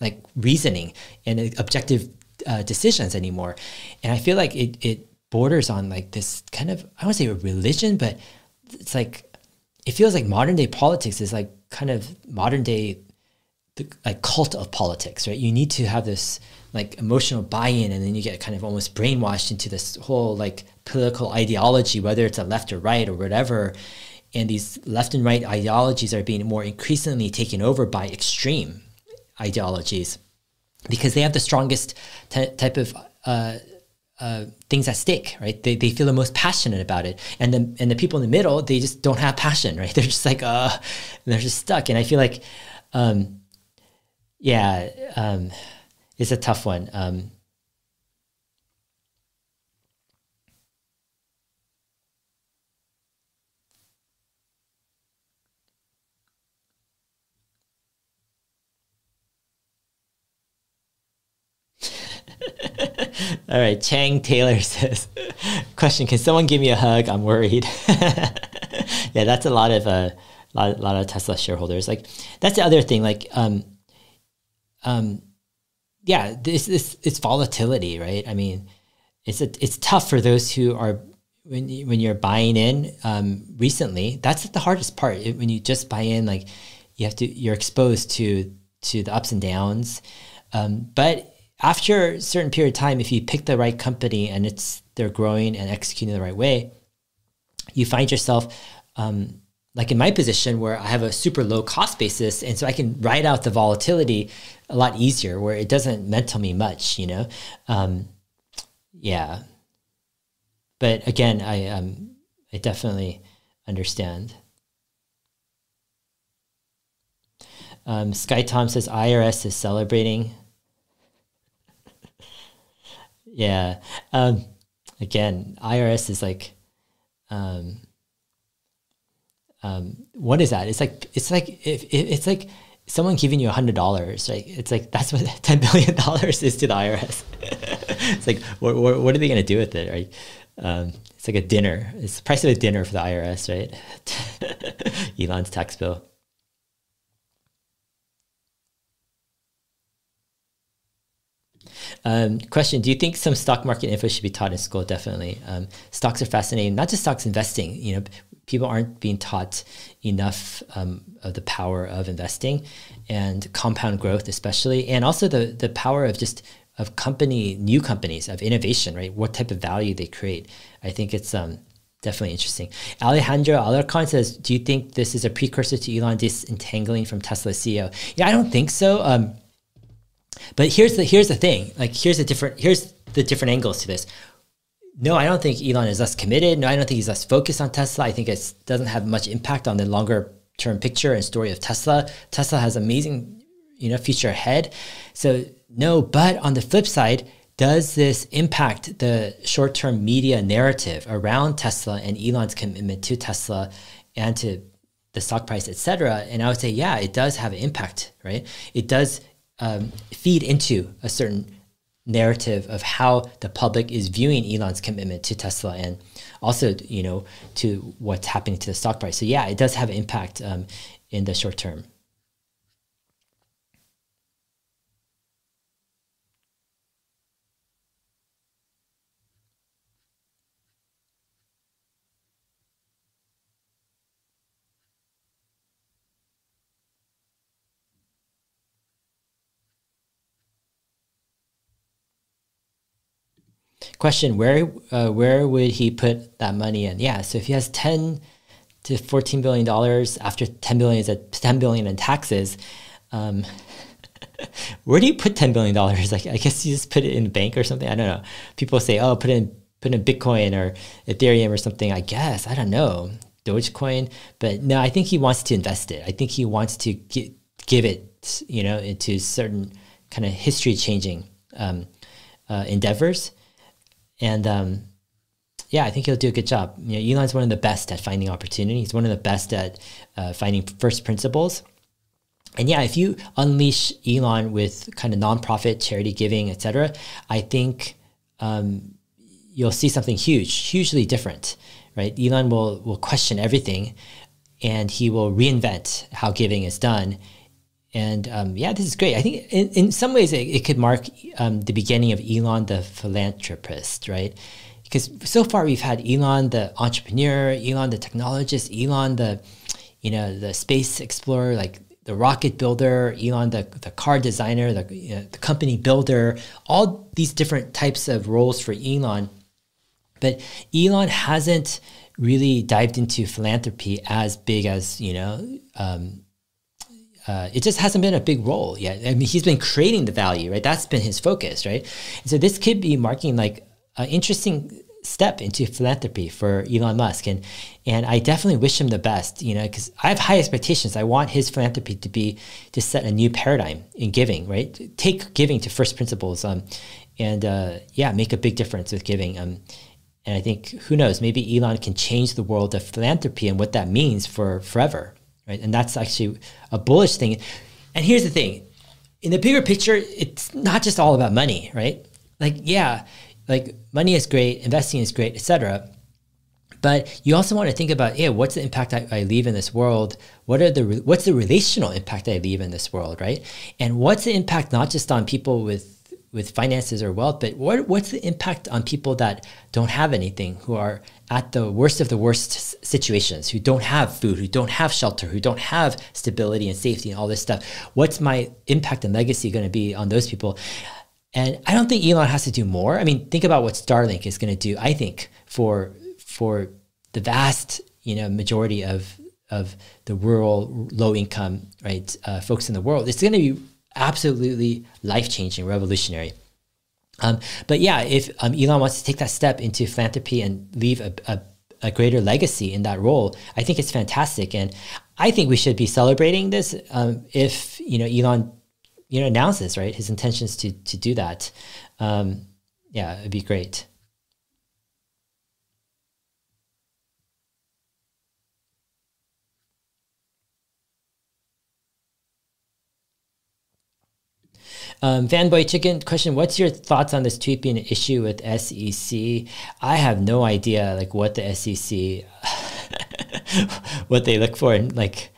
like reasoning and uh, objective uh, decisions anymore. And i feel like it, it borders on like this kind of i don't say a religion but it's like it feels like modern day politics is like kind of modern day the like cult of politics right? You need to have this like emotional buy-in and then you get kind of almost brainwashed into this whole like political ideology whether it's a left or right or whatever. And these left and right ideologies are being more increasingly taken over by extreme ideologies because they have the strongest type of uh, uh, things at stake, right? They, they feel the most passionate about it, and the and the people in the middle they just don't have passion, right? *laughs* They're just like uh, they're just stuck. And I feel like, um, yeah, um, it's a tough one. Um, All right, Chang Taylor *laughs* says, question: Can someone give me a hug? I'm worried. *laughs* yeah, that's a lot of a uh, lot, lot of Tesla shareholders. Like that's the other thing. Like, um, um, yeah, this this it's volatility, right? I mean, it's a, it's tough for those who are when you, when you're buying in um, recently. That's the hardest part. It, when you just buy in, like you have to, you're exposed to to the ups and downs. Um, but after a certain period of time, if you pick the right company and it's they're growing and executing the right way, you find yourself um, like in my position where I have a super low cost basis, and so I can ride out the volatility a lot easier, where it doesn't mental me much, you know. Um, yeah, but again, I um, I definitely understand. Um, Sky Tom says IRS is celebrating yeah. Um, again, IRS is like, um, um, what is that? It's like it's like if, if it's like someone giving you a hundred dollars, right? It's like that's what *laughs* ten billion dollars is to the IRS. *laughs* it's like what, what, what are they going to do with it, right? Um, it's like a dinner. It's the price of a dinner for the IRS, right? *laughs* Elon's tax bill. Um, question: Do you think some stock market info should be taught in school? Definitely. Um, stocks are fascinating. Not just stocks investing. You know, people aren't being taught enough um, of the power of investing and compound growth, especially, and also the the power of just of company new companies of innovation. Right, what type of value they create. I think it's um, definitely interesting. Alejandro Alarcon says, "Do you think this is a precursor to Elon disentangling from Tesla CEO?" Yeah, I don't think so. Um, but here's the here's the thing. Like here's the different here's the different angles to this. No, I don't think Elon is less committed. No, I don't think he's less focused on Tesla. I think it doesn't have much impact on the longer term picture and story of Tesla. Tesla has amazing, you know, future ahead. So no, but on the flip side, does this impact the short term media narrative around Tesla and Elon's commitment to Tesla and to the stock price, et cetera? And I would say, yeah, it does have an impact, right? It does um, feed into a certain narrative of how the public is viewing Elon's commitment to Tesla and also, you know, to what's happening to the stock price. So yeah, it does have an impact um, in the short term. Question where uh, where would he put that money in? Yeah, so if he has ten to fourteen billion dollars after ten billion is at ten billion in taxes. Um, *laughs* where do you put ten billion dollars? Like, I guess you just put it in the bank or something. I don't know. People say, "Oh, put it in put in Bitcoin or Ethereum or something." I guess I don't know Dogecoin, but no, I think he wants to invest it. I think he wants to give it, you know, into certain kind of history changing um, uh, endeavors, and um, yeah, I think he'll do a good job. You know, Elon's one of the best at finding opportunity. He's one of the best at uh, finding first principles and yeah, if you unleash Elon with kind of nonprofit charity giving, etc., I think um, you'll see something huge, hugely different, right? Elon will will question everything, and he will reinvent how giving is done. And um, yeah, this is great. I think in, in some ways it, it could mark um, the beginning of Elon the philanthropist, right? Because so far we've had Elon the entrepreneur, Elon the technologist, Elon the you know the space explorer, like the rocket builder, Elon, the, the car designer, the, you know, the company builder, all these different types of roles for Elon. But Elon hasn't really dived into philanthropy as big as, you know, um, uh, it just hasn't been a big role yet. I mean, he's been creating the value, right? That's been his focus, right? And so this could be marking like an interesting step into philanthropy for Elon Musk. And and I definitely wish him the best, you know, because I have high expectations. I want his philanthropy to be to set a new paradigm in giving, right? Take giving to first principles, um, and uh, yeah, make a big difference with giving. Um, and I think who knows, maybe Elon can change the world of philanthropy and what that means for forever, right? And that's actually a bullish thing. And here's the thing: in the bigger picture, it's not just all about money, right? Like, yeah, like money is great, investing is great, etc. But you also want to think about, yeah, what's the impact I, I, leave in this world? What are the what's the relational impact I leave in this world, right? And what's the impact not just on people with with finances or wealth, but what what's the impact on people that don't have anything, who are at the worst of the worst situations, who don't have food, who don't have shelter, who don't have stability and safety and all this stuff? What's my impact and legacy going to be on those people? And I don't think Elon has to do more. I mean, think about what Starlink is going to do. I think for for the vast you know majority of of the rural, low income right uh, folks in the world, it's going to be absolutely life changing, revolutionary. Um, but yeah, if um, Elon wants to take that step into philanthropy and leave a, a, a greater legacy in that role, I think it's fantastic, and I think we should be celebrating this. Um, if you know Elon you know announces right his intentions to to do that um, yeah it'd be great Um, Fanboy Chicken question: What's your thoughts on this tweet being an issue with SEC? I have no idea, like what the SEC, *laughs* what they look for, and like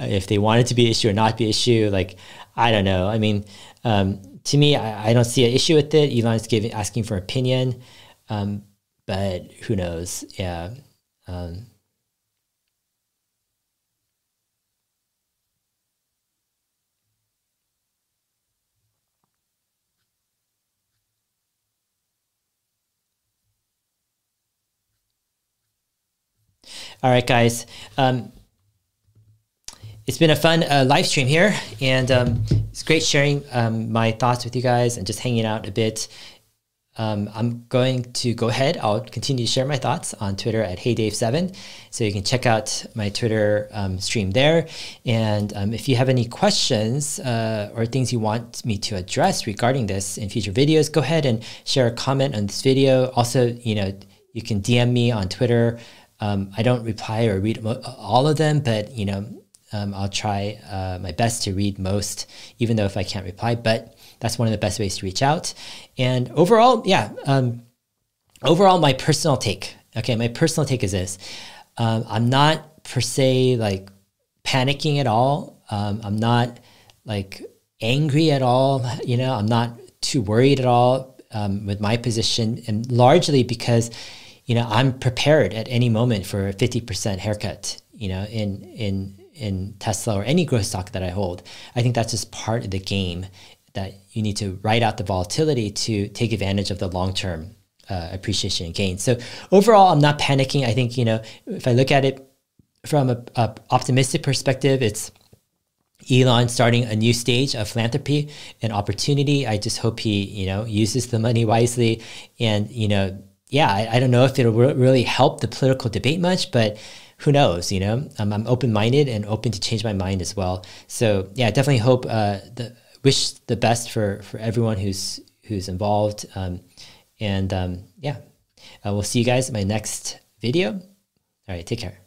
if they want it to be issue or not be issue. Like I don't know. I mean, um, to me, I, I, don't see an issue with it. Elon's giving asking for opinion, um, but who knows? Yeah. Um, All right, guys. Um, it's been a fun uh, live stream here, and um, it's great sharing um, my thoughts with you guys and just hanging out a bit. Um, I'm going to go ahead. I'll continue to share my thoughts on Twitter at HeyDave7. So you can check out my Twitter um, stream there. And um, if you have any questions uh, or things you want me to address regarding this in future videos, go ahead and share a comment on this video. Also, you know, you can DM me on Twitter. Um, I don't reply or read all of them, but you know, um, I'll try uh, my best to read most, even though if I can't reply, but that's one of the best ways to reach out. And overall, yeah, um, overall, my personal take, okay, my personal take is this um, I'm not per se like panicking at all. Um, I'm not like angry at all. You know, I'm not too worried at all um, with my position, and largely because you know I'm prepared at any moment for a 50% haircut. You know, in in in Tesla or any growth stock that I hold. I think that's just part of the game that you need to ride out the volatility to take advantage of the long term uh, appreciation and gain. So overall, I'm not panicking. I think you know if I look at it from a, a optimistic perspective, it's Elon starting a new stage of philanthropy and opportunity. I just hope he you know uses the money wisely, and you know yeah, I, I don't know if it'll re- really help the political debate much, but who knows? You know, um, I'm open minded and open to change my mind as well. So yeah, I definitely hope uh, the wish the best for for everyone who's who's involved. Um, and um, yeah, uh, we'll see you guys in my next video. All right, take care.